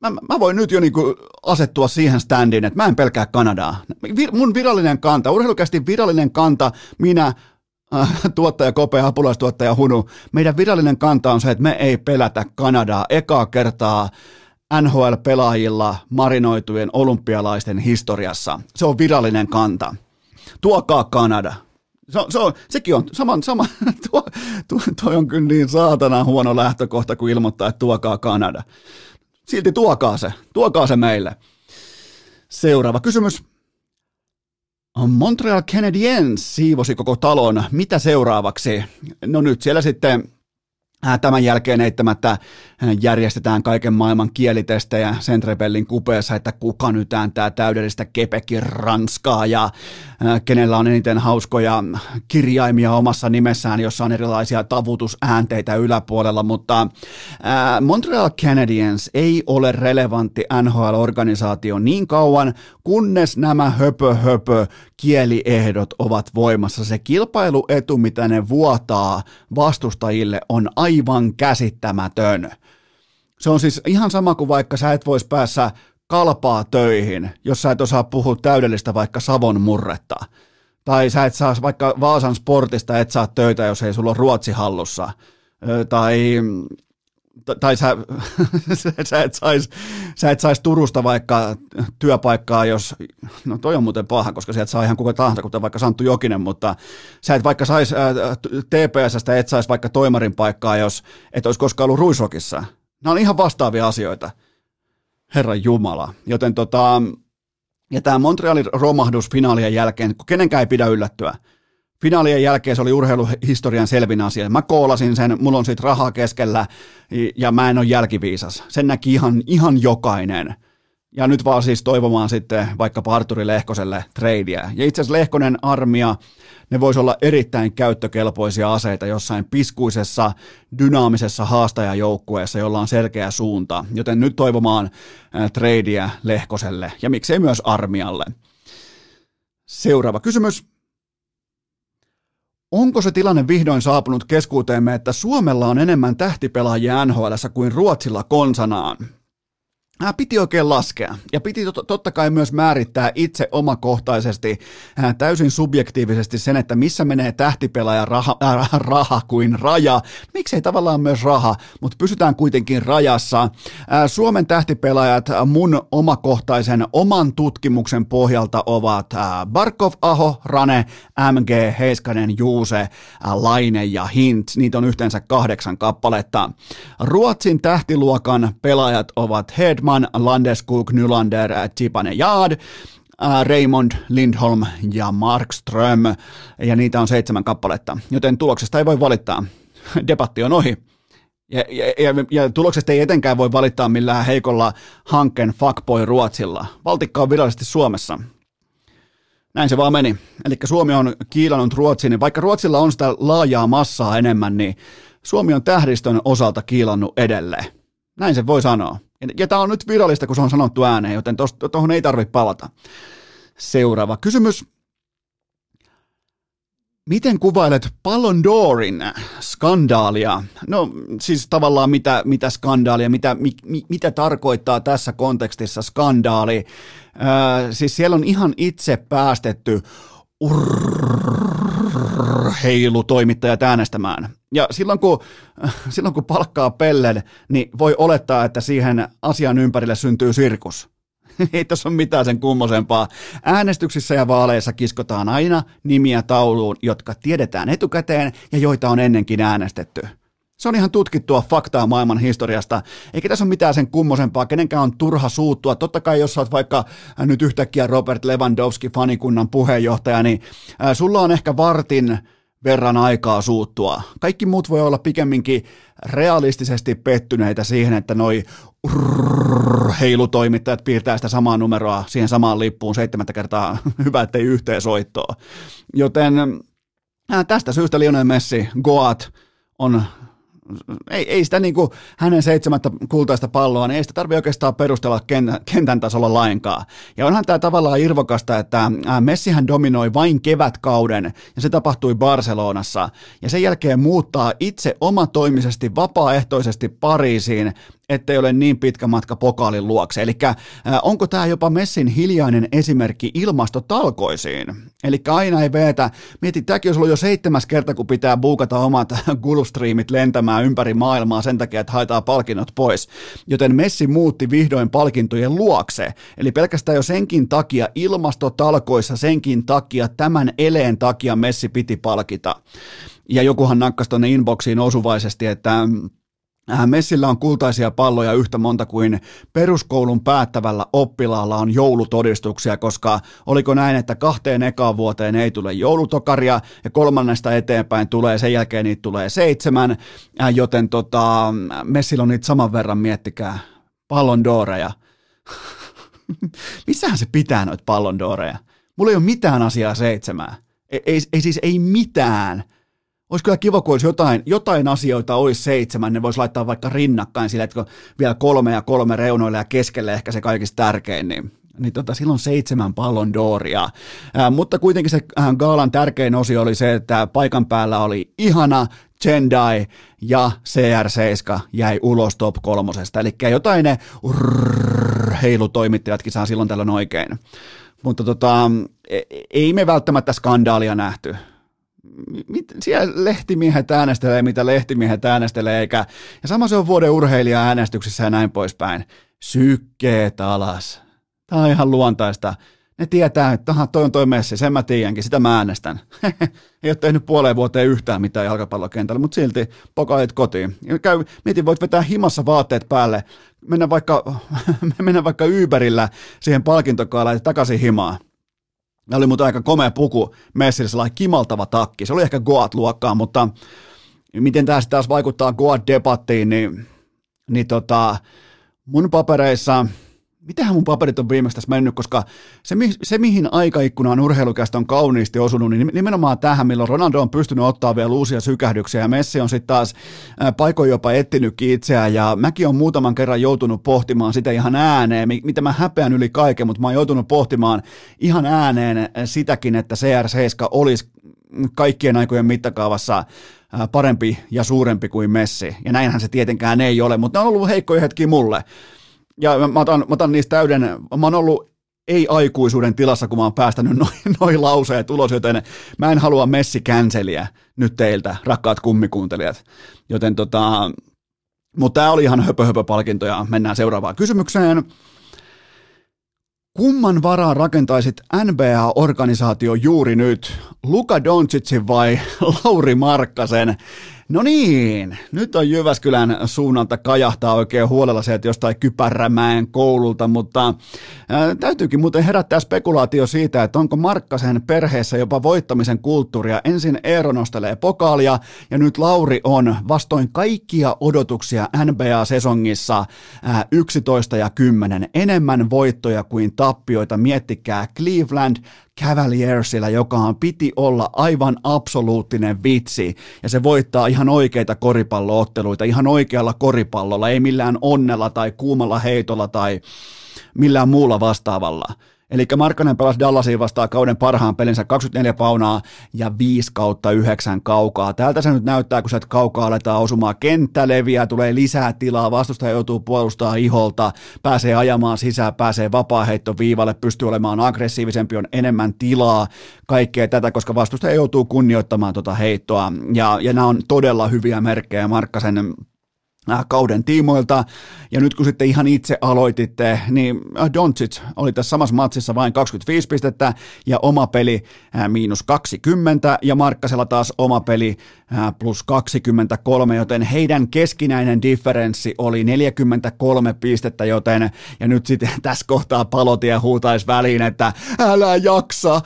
mä, mä voin nyt jo niinku asettua siihen standin, että mä en pelkää Kanadaa. Mun virallinen kanta, urheilukästi virallinen kanta, minä, tuottaja Kope, apulaistuottaja Hunu, meidän virallinen kanta on se, että me ei pelätä Kanadaa ekaa kertaa NHL-pelaajilla marinoitujen olympialaisten historiassa. Se on virallinen kanta. Tuokaa Kanada. Se on, se on, sekin on sama, sama tuo, tuo, toi on kyllä niin saatana huono lähtökohta, kun ilmoittaa, että tuokaa Kanada. Silti tuokaa se, tuokaa se meille. Seuraava kysymys. Montreal Canadiens siivosi koko talon. Mitä seuraavaksi? No nyt siellä sitten tämän jälkeen eittämättä järjestetään kaiken maailman kielitestejä Centrebellin kupeessa, että kuka nyt ääntää täydellistä Kepekin ranskaa ja kenellä on eniten hauskoja kirjaimia omassa nimessään, jossa on erilaisia tavutusäänteitä yläpuolella, mutta Montreal Canadiens ei ole relevantti NHL-organisaatio niin kauan, kunnes nämä höpö höpö kieliehdot ovat voimassa. Se kilpailuetu, mitä ne vuotaa vastustajille, on aivan käsittämätön. Se on siis ihan sama kuin vaikka sä et vois päässä kalpaa töihin, jos sä et osaa puhua täydellistä vaikka Savon murretta. Tai sä et saa vaikka Vaasan sportista et saa töitä, jos ei sulla ole Ruotsi hallussa. Tai tai sä, sä et sais, sä et sais Turusta vaikka työpaikkaa, jos, no toi on muuten paha, koska sieltä saa ihan kuka tahansa, kuten vaikka Santtu Jokinen, mutta sä et vaikka sais ää, TPSstä, et sais vaikka toimarin paikkaa, jos et olisi koskaan ollut Ruisrokissa. Nämä on ihan vastaavia asioita. Herran Jumala. Joten tota, ja tämä Montrealin romahdus finaalien jälkeen, kun kenenkään ei pidä yllättyä – Finaalien jälkeen se oli urheiluhistorian selvin asia. Mä koolasin sen, mulla on siitä rahaa keskellä ja mä en ole jälkiviisas. Sen näki ihan, ihan jokainen. Ja nyt vaan siis toivomaan sitten vaikka Arturi Lehkoselle tradea. Ja itse asiassa Lehkonen armia, ne voisi olla erittäin käyttökelpoisia aseita jossain piskuisessa, dynaamisessa haastajajoukkueessa, jolla on selkeä suunta. Joten nyt toivomaan tradea Lehkoselle ja miksei myös armialle. Seuraava kysymys. Onko se tilanne vihdoin saapunut keskuuteemme, että Suomella on enemmän tähtipelaajia NHL kuin Ruotsilla konsanaan? Äh, piti oikein laskea ja piti totta kai myös määrittää itse omakohtaisesti äh, täysin subjektiivisesti sen, että missä menee tähtipelaaja raha, äh, raha kuin raja. Miksei tavallaan myös raha, mutta pysytään kuitenkin rajassa. Äh, Suomen tähtipelaajat mun omakohtaisen oman tutkimuksen pohjalta ovat Barkov, Aho, Rane, MG, Heiskanen, Juuse, Laine ja Hint. Niitä on yhteensä kahdeksan kappaletta. Ruotsin tähtiluokan pelaajat ovat Hedman, Hedman, Landeskog, Nylander, Yard, äh, Raymond, Lindholm ja Markström, ja niitä on seitsemän kappaletta, joten tuloksesta ei voi valittaa. Debatti on ohi. Ja, ja, ja, ja tuloksesta ei etenkään voi valittaa millään heikolla hankkeen fuckboy Ruotsilla. Valtikka on virallisesti Suomessa. Näin se vaan meni. Eli Suomi on kiilannut Ruotsiin, niin vaikka Ruotsilla on sitä laajaa massaa enemmän, niin Suomi on tähdistön osalta kiilannut edelleen. Näin se voi sanoa. Ja tämä on nyt virallista, kun se on sanottu ääneen, joten tuohon ei tarvitse palata. Seuraava kysymys. Miten kuvailet Ballon d'Orin skandaalia? No siis tavallaan mitä, mitä skandaalia, mitä, mi, mi, mitä tarkoittaa tässä kontekstissa skandaali? Öö, siis siellä on ihan itse päästetty urheilutoimittajat äänestämään. Ja silloin kun, silloin kun palkkaa pellen, niin voi olettaa, että siihen asian ympärille syntyy sirkus. Ei tässä ole mitään sen kummosempaa. Äänestyksissä ja vaaleissa kiskotaan aina nimiä tauluun, jotka tiedetään etukäteen ja joita on ennenkin äänestetty. Se on ihan tutkittua faktaa maailman historiasta, eikä tässä ole mitään sen kummosempaa, kenenkään on turha suuttua. Totta kai jos olet vaikka nyt yhtäkkiä Robert Lewandowski fanikunnan puheenjohtaja, niin sulla on ehkä vartin verran aikaa suuttua. Kaikki muut voi olla pikemminkin realistisesti pettyneitä siihen, että noi heilutoimittajat piirtää sitä samaa numeroa siihen samaan lippuun seitsemättä kertaa, hyvä ettei yhteen soittoa. Joten tästä syystä Lionel Messi, Goat, on ei, ei sitä niin kuin hänen seitsemättä kultaista palloa, niin ei sitä tarvitse oikeastaan perustella kentän, kentän tasolla lainkaan. Ja onhan tämä tavallaan irvokasta, että Messihän dominoi vain kevätkauden, ja se tapahtui Barcelonassa, ja sen jälkeen muuttaa itse omatoimisesti, vapaaehtoisesti Pariisiin, ettei ole niin pitkä matka pokaalin luokse. Eli onko tämä jopa Messin hiljainen esimerkki ilmastotalkoisiin? Eli aina ei veetä, mieti, tämäkin olisi ollut jo seitsemäs kerta, kun pitää buukata omat Gulfstreamit lentämään ympäri maailmaa sen takia, että haetaan palkinnot pois. Joten Messi muutti vihdoin palkintojen luokse. Eli pelkästään jo senkin takia ilmastotalkoissa, senkin takia, tämän eleen takia Messi piti palkita. Ja jokuhan nakkasi tuonne inboxiin osuvaisesti, että Messillä on kultaisia palloja yhtä monta kuin peruskoulun päättävällä oppilaalla on joulutodistuksia, koska oliko näin, että kahteen ekaan vuoteen ei tule joulutokaria ja kolmannesta eteenpäin tulee, sen jälkeen niitä tulee seitsemän, äh, joten tota, Messillä on niitä saman verran, miettikää, pallon dooreja. Missähän se pitää noita pallon dooreja? Mulla ei ole mitään asiaa seitsemää. Ei, ei, ei siis ei mitään olisi kyllä kiva, kun olisi jotain, jotain asioita olisi seitsemän, ne voisi laittaa vaikka rinnakkain sillä, että vielä kolme ja kolme reunoille ja keskelle ehkä se kaikista tärkein, niin niin tota, silloin seitsemän pallon dooria. Ää, mutta kuitenkin se äh, Gaalan tärkein osio oli se, että paikan päällä oli ihana Jendai ja CR7 jäi ulos top kolmosesta. Eli jotain ne heilutoimittajatkin saa silloin tällöin oikein. Mutta tota, ei me välttämättä skandaalia nähty mit, siellä lehtimiehet äänestelee, mitä lehtimiehet äänestelee, eikä, ja sama se on vuoden urheilija äänestyksissä ja näin poispäin. Sykkeet alas. Tämä on ihan luontaista. Ne tietää, että aha, toi on toi messi, sen mä tiedänkin, sitä mä äänestän. Ei ole tehnyt puoleen vuoteen yhtään mitään jalkapallokentällä, mutta silti pokaalit kotiin. Käy, mietin, voit vetää himassa vaatteet päälle, mennä vaikka, mennä vaikka Uberillä siihen palkintokaalaan ja takaisin himaan ne oli mutta aika komea puku Messillä, sellainen kimaltava takki. Se oli ehkä Goat-luokkaa, mutta miten tämä taas vaikuttaa Goat-debattiin, niin, niin tota, mun papereissa – mitähän mun paperit on viimeksi tässä mennyt, koska se, se mihin aikaikkunaan urheilukästä on kauniisti osunut, niin nimenomaan tähän, milloin Ronaldo on pystynyt ottaa vielä uusia sykähdyksiä ja Messi on sitten taas paikoin jopa etsinytkin itseään ja mäkin on muutaman kerran joutunut pohtimaan sitä ihan ääneen, mitä mä häpeän yli kaiken, mutta mä oon joutunut pohtimaan ihan ääneen sitäkin, että CR7 olisi kaikkien aikojen mittakaavassa parempi ja suurempi kuin Messi. Ja näinhän se tietenkään ei ole, mutta ne on ollut heikkoja hetkiä mulle ja mä otan, mä otan niistä täyden, mä oon ollut ei-aikuisuuden tilassa, kun mä oon päästänyt noin noi lauseet ulos, joten mä en halua Messi-känseliä nyt teiltä, rakkaat kummikuuntelijat. Joten tota, mutta tämä oli ihan höpö, höpö palkinto ja mennään seuraavaan kysymykseen. Kumman varaan rakentaisit NBA-organisaatio juuri nyt? Luka Doncicin vai Lauri Markkasen? No niin, nyt on Jyväskylän suunnalta kajahtaa oikein huolella se, että jostain Kypärämäen koululta, mutta täytyykin muuten herättää spekulaatio siitä, että onko Markkasen perheessä jopa voittamisen kulttuuria. Ensin Eero nostelee pokaalia ja nyt Lauri on vastoin kaikkia odotuksia NBA-sesongissa ää, 11 ja 10 enemmän voittoja kuin tappioita. Miettikää Cleveland, Cavaliersillä, joka on piti olla aivan absoluuttinen vitsi, ja se voittaa ihan oikeita koripallootteluita, ihan oikealla koripallolla, ei millään onnella tai kuumalla heitolla tai millään muulla vastaavalla. Eli Markkanen pelasi Dallasiin vastaan kauden parhaan pelinsä 24 paunaa ja 5 kautta 9 kaukaa. Täältä se nyt näyttää, kun se kaukaa aletaan osumaan. Kenttä leviää, tulee lisää tilaa, vastustaja joutuu puolustaa iholta, pääsee ajamaan sisään, pääsee viivalle, pystyy olemaan aggressiivisempi, on enemmän tilaa, kaikkea tätä, koska vastustaja joutuu kunnioittamaan tuota heittoa. Ja, ja nämä on todella hyviä merkkejä Markkasen kauden tiimoilta. Ja nyt kun sitten ihan itse aloititte, niin äh, Doncic oli tässä samassa matsissa vain 25 pistettä ja oma peli äh, miinus 20 ja Markkasella taas oma peli plus 23, joten heidän keskinäinen differenssi oli 43 pistettä, joten ja nyt sitten tässä kohtaa palotia huutaisi väliin, että älä jaksa,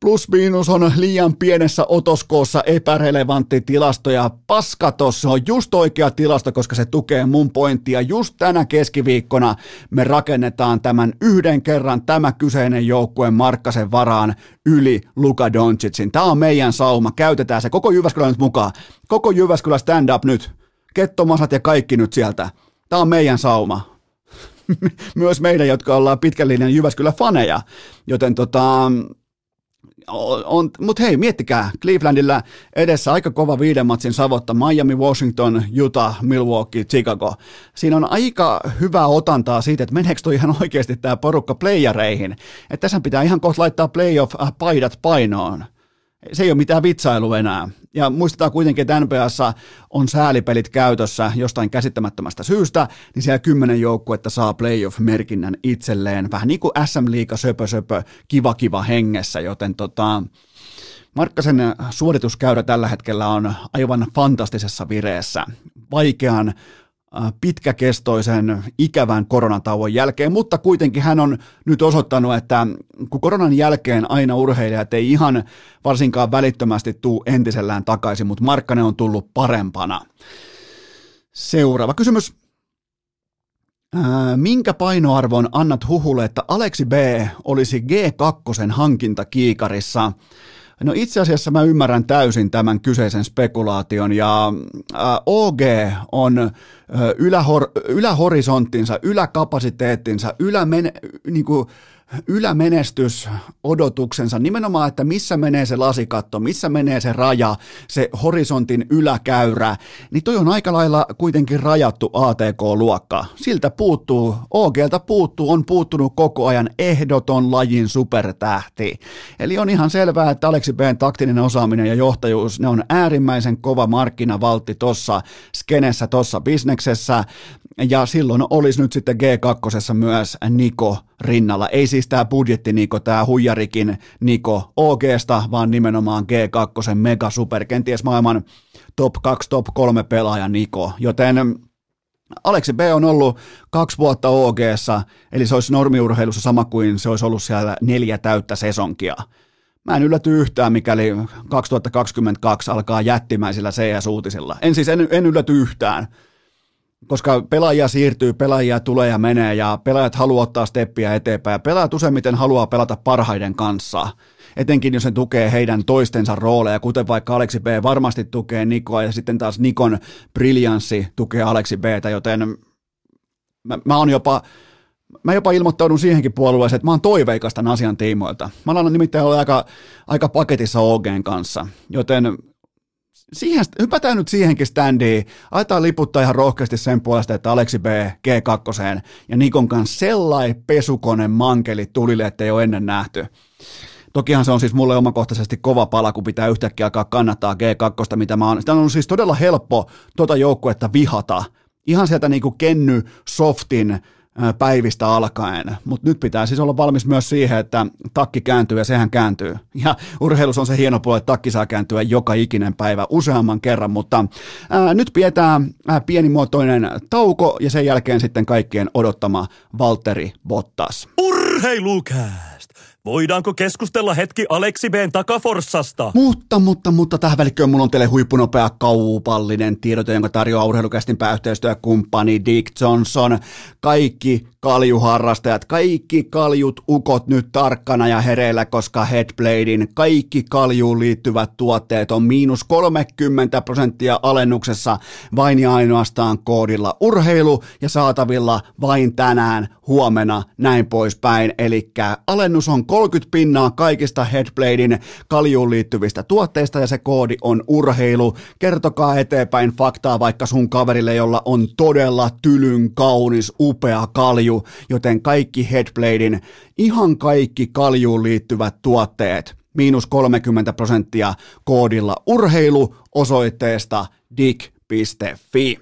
Plus miinus on liian pienessä otoskoossa epärelevantti tilasto ja paskatos, on just oikea tilasto, koska se tukee mun pointtia. Just tänä keskiviikkona me rakennetaan tämän yhden kerran tämä kyseinen joukkue Markkasen varaan yli Luka Doncicin. Tämä on meidän sauma, käytetään se koko Jyväskylä nyt mukaan. Koko Jyväskylä stand up nyt. Kettomasat ja kaikki nyt sieltä. Tämä on meidän sauma. Myös meidän, jotka ollaan pitkän linjan Jyväskylä faneja. Joten tota, on, mutta hei, miettikää, Clevelandilla edessä aika kova viiden matsin savotta, Miami, Washington, Utah, Milwaukee, Chicago. Siinä on aika hyvä otantaa siitä, että meneekö toi ihan oikeasti tämä porukka playereihin. Että tässä pitää ihan kohta laittaa playoff-paidat painoon se ei ole mitään vitsailu enää. Ja muistetaan kuitenkin, että NBAssa on säälipelit käytössä jostain käsittämättömästä syystä, niin siellä kymmenen joukkuetta saa playoff-merkinnän itselleen. Vähän niin kuin SM-liiga söpö söpö, kiva kiva hengessä, joten tota, Markkasen suorituskäyrä tällä hetkellä on aivan fantastisessa vireessä. Vaikean pitkäkestoisen ikävän koronatauon jälkeen, mutta kuitenkin hän on nyt osoittanut, että kun koronan jälkeen aina urheilijat ei ihan varsinkaan välittömästi tuu entisellään takaisin, mutta Markkanen on tullut parempana. Seuraava kysymys. Äh, minkä painoarvon annat huhulle, että Aleksi B olisi G2 hankinta kiikarissa? No itse asiassa mä ymmärrän täysin tämän kyseisen spekulaation ja äh, OG on äh, ylähor, ylähorisonttinsa, yläkapasiteettinsa, ylämen, niin kuin, ylämenestys odotuksensa, nimenomaan, että missä menee se lasikatto, missä menee se raja, se horisontin yläkäyrä, niin toi on aika lailla kuitenkin rajattu ATK-luokka. Siltä puuttuu, OGlta puuttuu, on puuttunut koko ajan ehdoton lajin supertähti. Eli on ihan selvää, että Aleksi B. taktinen osaaminen ja johtajuus, ne on äärimmäisen kova markkinavaltti tuossa skenessä, tuossa bisneksessä, ja silloin olisi nyt sitten G2 myös Niko rinnalla. Ei siis tämä budjetti Niko, tämä huijarikin Niko OGsta, vaan nimenomaan G2 mega super, kenties maailman top 2, top 3 pelaaja Niko. Joten Aleksi B on ollut kaksi vuotta og eli se olisi normiurheilussa sama kuin se olisi ollut siellä neljä täyttä sesonkia. Mä en ylläty yhtään, mikäli 2022 alkaa jättimäisillä CS-uutisilla. En siis en, en ylläty yhtään koska pelaajia siirtyy, pelaajia tulee ja menee ja pelaajat haluaa ottaa steppiä eteenpäin ja pelaajat useimmiten haluaa pelata parhaiden kanssa etenkin jos se tukee heidän toistensa rooleja, kuten vaikka Aleksi B varmasti tukee Nikoa ja sitten taas Nikon briljanssi tukee Aleksi Btä, joten mä, mä oon jopa Mä jopa ilmoittaudun siihenkin puolueeseen, että mä oon toiveikas tämän asian tiimoilta. Mä oon nimittäin olla aika, aika paketissa OGn kanssa, joten siihen, hypätään nyt siihenkin standiin. Aletaan liputtaa ihan rohkeasti sen puolesta, että Aleksi B G2 ja Nikon kanssa sellainen pesukone mankeli tulille, että ei ole ennen nähty. Tokihan se on siis mulle omakohtaisesti kova pala, kun pitää yhtäkkiä alkaa kannattaa G2, mitä mä oon. Sitä on siis todella helppo tuota joukkuetta vihata. Ihan sieltä niinku Kenny Softin päivistä alkaen, mutta nyt pitää siis olla valmis myös siihen, että takki kääntyy ja sehän kääntyy. Ja urheilus on se hieno puoli, että takki saa kääntyä joka ikinen päivä useamman kerran, mutta ää, nyt pidetään ää, pienimuotoinen tauko ja sen jälkeen sitten kaikkien odottama Valtteri Bottas. Urheilukää! Voidaanko keskustella hetki Aleksi B:n takaforssasta? Mutta, mutta, mutta tähän välikköön mulla on teille huippunopea kaupallinen tiedote, jonka tarjoaa urheilukästin pääyhteistyökumppani Dick Johnson. Kaikki kaljuharrastajat, kaikki kaljut ukot nyt tarkkana ja hereillä, koska Headbladein kaikki kaljuun liittyvät tuotteet on miinus 30 prosenttia alennuksessa vain ja ainoastaan koodilla urheilu ja saatavilla vain tänään, huomenna, näin poispäin. Eli alennus on 30 pinnaa kaikista Headbladein kaljuun liittyvistä tuotteista ja se koodi on urheilu. Kertokaa eteenpäin faktaa vaikka sun kaverille, jolla on todella tylyn kaunis, upea kalju, joten kaikki Headbladein, ihan kaikki kaljuun liittyvät tuotteet, miinus 30 prosenttia koodilla urheilu osoitteesta dig.fi.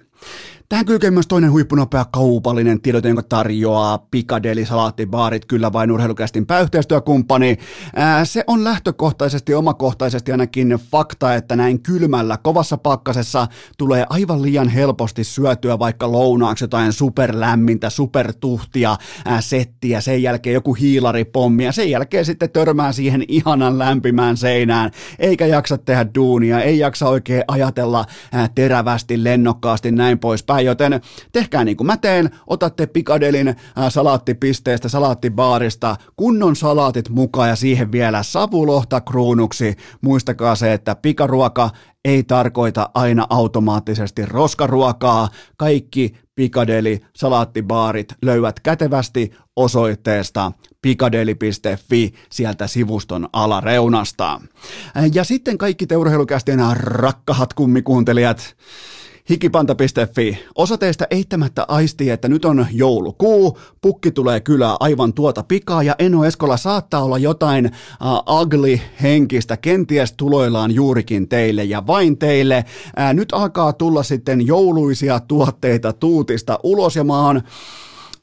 Tähän kylkee myös toinen huippunopea kaupallinen tiedote, jonka tarjoaa Pikadeli Salaattibaarit, kyllä vain urheilukästin pääyhteistyökumppani. Ää, se on lähtökohtaisesti, omakohtaisesti ainakin fakta, että näin kylmällä, kovassa pakkasessa tulee aivan liian helposti syötyä vaikka lounaaksi jotain superlämmintä, supertuhtia, ää, settiä, sen jälkeen joku hiilaripommi ja sen jälkeen sitten törmää siihen ihanan lämpimään seinään, eikä jaksa tehdä duunia, ei jaksa oikein ajatella ää, terävästi, lennokkaasti, näin poispäin joten tehkää niin kuin mä teen, otatte Pikadelin äh, salaattipisteestä, salaattibaarista, kunnon salaatit mukaan ja siihen vielä savulohta kruunuksi. Muistakaa se, että pikaruoka ei tarkoita aina automaattisesti roskaruokaa. Kaikki Pikadeli salaattibaarit löydät kätevästi osoitteesta pikadeli.fi sieltä sivuston alareunasta. Ja sitten kaikki te urheilukästien rakkahat kummikuuntelijat, hikipanta.fi. Osa teistä eittämättä aistii, että nyt on joulukuu, pukki tulee kyllä aivan tuota pikaa ja Eno Eskola saattaa olla jotain uh, ugly henkistä kenties tuloillaan juurikin teille ja vain teille. Uh, nyt alkaa tulla sitten jouluisia tuotteita tuutista ulos ja mä oon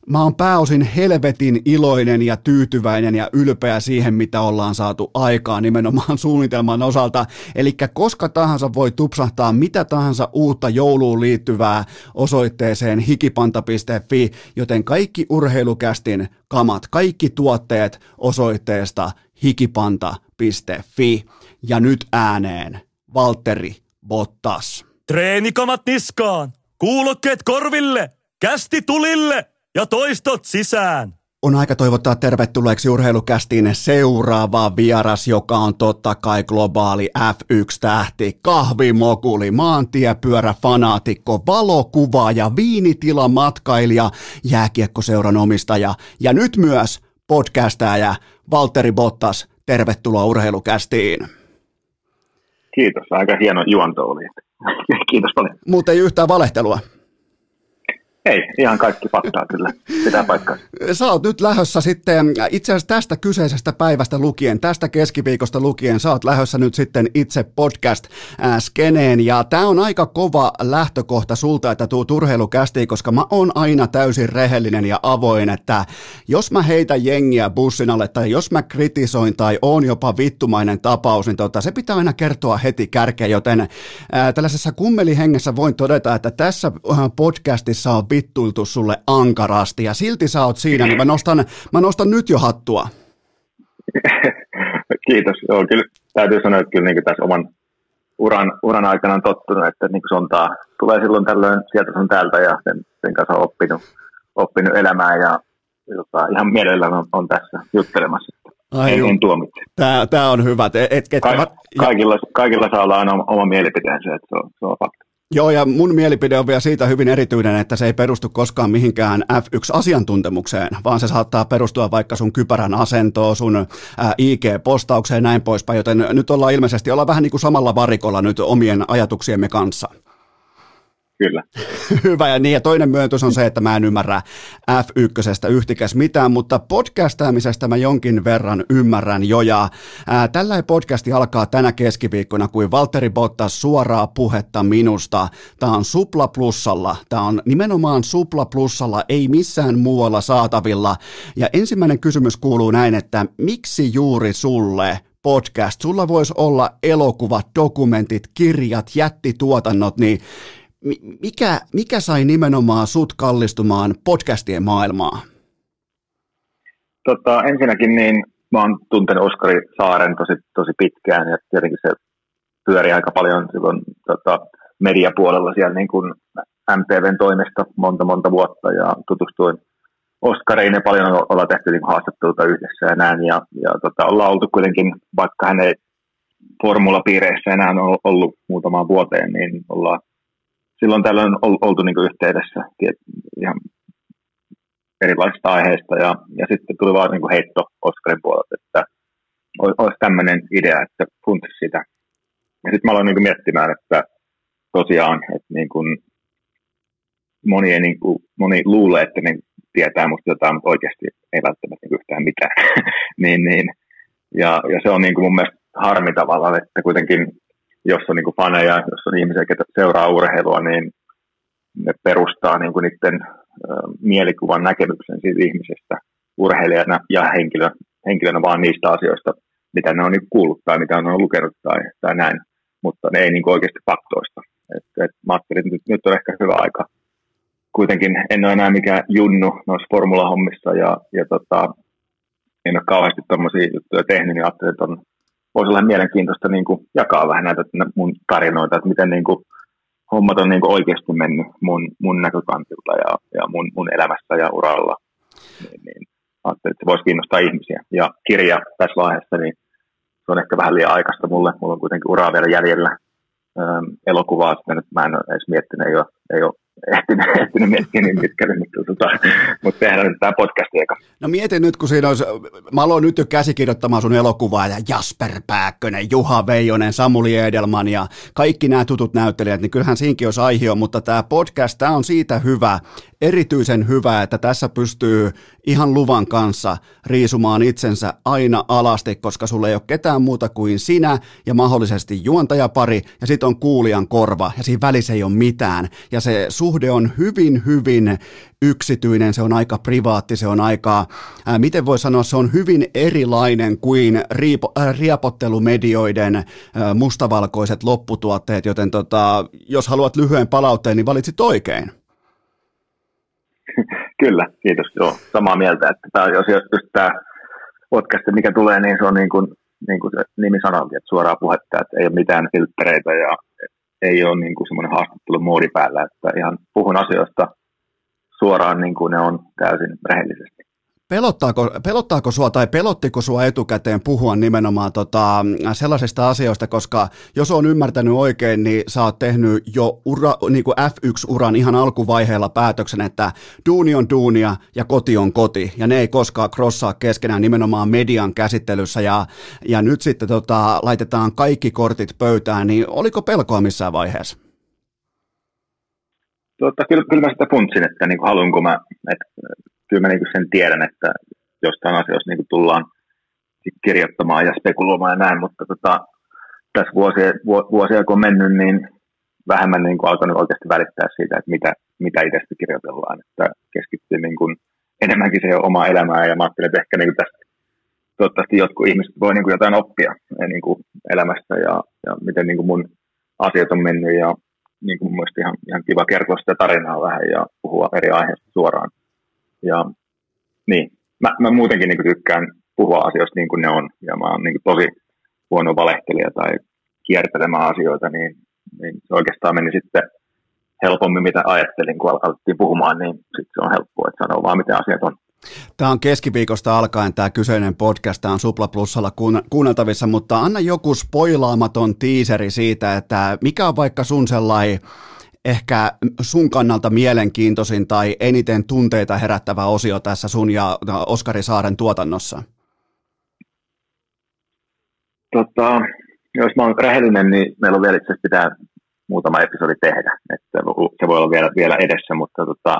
Mä oon pääosin helvetin iloinen ja tyytyväinen ja ylpeä siihen, mitä ollaan saatu aikaan nimenomaan suunnitelman osalta. Eli koska tahansa voi tupsahtaa mitä tahansa uutta jouluun liittyvää osoitteeseen hikipanta.fi, joten kaikki urheilukästin kamat, kaikki tuotteet osoitteesta hikipanta.fi. Ja nyt ääneen Valtteri Bottas. Treenikamat niskaan, kuulokkeet korville, kästi tulille ja toistot sisään. On aika toivottaa tervetulleeksi urheilukästiin seuraava vieras, joka on totta kai globaali F1-tähti, kahvimokuli, maantiepyörä, fanaatikko, valokuvaaja, viinitila, matkailija, jääkiekkoseuran omistaja ja nyt myös podcastaja Valtteri Bottas. Tervetuloa urheilukästiin. Kiitos, aika hieno juonto oli. Kiitos paljon. Mutta ei yhtään valehtelua. Ei, ihan kaikki faktaa kyllä, pitää paikkaa. Sä oot nyt lähössä sitten, itse asiassa tästä kyseisestä päivästä lukien, tästä keskiviikosta lukien, sä oot lähössä nyt sitten itse podcast-skeneen, ja tää on aika kova lähtökohta sulta, että tuu urheilukästiin, koska mä oon aina täysin rehellinen ja avoin, että jos mä heitän jengiä bussin alle, tai jos mä kritisoin, tai on jopa vittumainen tapaus, niin tota, se pitää aina kertoa heti kärkeen, joten ää, tällaisessa kummelihengessä voin todeta, että tässä podcastissa on vittuiltu sulle ankarasti ja silti sä oot siinä, niin mä nostan, mä nostan nyt jo hattua. Kiitos. Joo, kyllä täytyy sanoa, että kyllä niin tässä oman uran, uran aikana on tottunut, että niin sontaa tulee silloin tällöin sieltä sun täältä ja sen, sen kanssa on oppinut, oppinut elämään ja jota, ihan mielellään on, on tässä juttelemassa. Ai en, en tuomitse. Tämä, tämä on hyvä. Et, et, Ka- kaikilla, kaikilla saa olla aina oma, oma mielipiteensä, että se on, se on fakta. Joo, ja mun mielipide on vielä siitä hyvin erityinen, että se ei perustu koskaan mihinkään F1-asiantuntemukseen, vaan se saattaa perustua vaikka sun kypärän asentoon, sun IG-postaukseen ja näin poispäin, joten nyt ollaan ilmeisesti olla vähän niin kuin samalla varikolla nyt omien ajatuksiemme kanssa. Kyllä. Hyvä, ja niin, ja toinen myöntös on se, että mä en ymmärrä F1 yhtikäs mitään, mutta podcastaamisesta mä jonkin verran ymmärrän jo, ja ää, tällä podcasti alkaa tänä keskiviikkona kuin Valtteri Bottas suoraa puhetta minusta. Tämä on Supla Plussalla, tämä on nimenomaan Supla Plussalla, ei missään muualla saatavilla, ja ensimmäinen kysymys kuuluu näin, että miksi juuri sulle podcast, sulla voisi olla elokuvat, dokumentit, kirjat, jättituotannot, niin mikä, mikä sai nimenomaan sut kallistumaan podcastien maailmaan? Tota, ensinnäkin niin mä oon tuntenut Oskari Saaren tosi, tosi pitkään ja tietenkin se pyöri aika paljon silloin tota, mediapuolella siellä niin kuin MTVn toimesta monta monta vuotta ja tutustuin Oskariin ja paljon ollaan tehty niin haastatteluita yhdessä ja näin. Ja, ja tota, ollaan oltu kuitenkin, vaikka hän ei formulapiireissä enää ollut muutamaan vuoteen, niin ollaan silloin tällöin oltu niin yhteydessä ihan erilaisista aiheista. Ja, ja sitten tuli vaan niin heitto Oskarin puolelta, että olisi tämmöinen idea, että funtsi sitä. Ja sitten mä aloin niin miettimään, että tosiaan, että niin kuin moni, ei, niin kuin, moni luulee, että ne tietää musta jotain, mutta oikeasti ei välttämättä niin yhtään mitään. niin, niin. Ja, ja, se on niin kuin mun mielestä harmi tavallaan, että kuitenkin jos on niin kuin faneja, jos on ihmisiä, jotka seuraa urheilua, niin ne perustaa niin kuin niiden mielikuvan näkemyksen siitä ihmisestä urheilijana ja henkilö, henkilönä vaan niistä asioista, mitä ne on niin kuullut tai mitä ne on lukenut tai, tai näin, mutta ne ei niin kuin oikeasti faktoista. Et, et mä ajattelin, että nyt, nyt on ehkä hyvä aika. Kuitenkin en ole enää mikään junnu noissa formulahommissa ja, ja tota, en ole kauheasti tuommoisia juttuja tehnyt, niin ajattelin, että on, voisi olla mielenkiintoista niin kuin jakaa vähän näitä mun tarinoita, että miten niin kuin, hommat on niin kuin oikeasti mennyt mun, mun näkökantilta ja, ja mun, mun elämässä ja uralla. Niin, niin ajattelin, että se voisi kiinnostaa ihmisiä. Ja kirja tässä vaiheessa, niin se on ehkä vähän liian aikaista mulle. Mulla on kuitenkin uraa vielä jäljellä. Elokuvaa sitä nyt mä en ole edes miettinyt, ei ole, ei ole ehtinyt, miettiä niin pitkälle, mutta, tota, mutta tehdään nyt tämä podcast eka. No mietin nyt, kun siinä olisi, mä aloin nyt jo käsikirjoittamaan sun elokuvaa ja Jasper Pääkkönen, Juha Veijonen, Samuli Edelman ja kaikki nämä tutut näyttelijät, niin kyllähän siinkin olisi aihe, mutta tämä podcast, tämä on siitä hyvä, erityisen hyvä, että tässä pystyy ihan luvan kanssa riisumaan itsensä aina alasti, koska sulle ei ole ketään muuta kuin sinä ja mahdollisesti juontajapari ja sitten on kuulijan korva ja siinä välissä ei ole mitään. Ja se suhde on hyvin, hyvin yksityinen, se on aika privaatti, se on aika, ää, miten voi sanoa, se on hyvin erilainen kuin riipo, ää, riapottelumedioiden ää, mustavalkoiset lopputuotteet, joten tota, jos haluat lyhyen palautteen, niin valitsit oikein. Kyllä, kiitos. Joo, samaa mieltä. Että tämä, jos just tämä podcast, mikä tulee, niin se on niin kuin, niin kuin se nimi sanookin, että suoraa puhetta, että ei ole mitään filtreitä ja ei ole niin kuin semmoinen haastattelumoodi päällä, että ihan puhun asioista suoraan niin kuin ne on täysin rehellisesti. Pelottaako, pelottaako sua tai pelottiko sua etukäteen puhua nimenomaan tota, sellaisista asioista, koska jos on ymmärtänyt oikein, niin sä oot tehnyt jo ura, niin kuin F1-uran ihan alkuvaiheella päätöksen, että duuni on duunia ja koti on koti, ja ne ei koskaan crossaa keskenään nimenomaan median käsittelyssä, ja, ja nyt sitten tota, laitetaan kaikki kortit pöytään, niin oliko pelkoa missään vaiheessa? Tota, kyllä, kyllä mä sitä funtsin, että niin haluanko mä, että kyllä mä niin sen tiedän, että jostain asioista niin tullaan kirjoittamaan ja spekuloimaan ja näin, mutta tota, tässä vuosia, vuosia kun on mennyt, niin vähemmän niin kuin alkanut oikeasti välittää siitä, että mitä, mitä itsestä kirjoitellaan, että keskittyy niin kuin enemmänkin siihen omaa elämään ja mä ajattelin, että ehkä niin tästä toivottavasti jotkut ihmiset voi niin kuin jotain oppia niin kuin elämästä ja, ja miten niin mun asiat on mennyt ja niin kuin mun mielestä ihan, ihan kiva kertoa sitä tarinaa vähän ja puhua eri aiheista suoraan. Ja niin, mä, mä muutenkin niin tykkään puhua asioista niin kuin ne on, ja mä oon niin tosi huono valehtelija tai kiertelemään asioita, niin, niin se oikeastaan meni sitten helpommin, mitä ajattelin, kun alettiin puhumaan, niin sitten se on helppoa, että sanoo vaan, miten asiat on. Tämä on keskiviikosta alkaen tämä kyseinen podcast, tämä on Supla Plusalla kuunneltavissa, mutta anna joku spoilaamaton tiiseri siitä, että mikä on vaikka sun sellainen ehkä sun kannalta mielenkiintoisin tai eniten tunteita herättävä osio tässä sun ja Oskari Saaren tuotannossa? Tota, jos mä oon rehellinen, niin meillä on vielä itse asiassa pitää muutama episodi tehdä. Että se voi olla vielä, vielä edessä, mutta tota,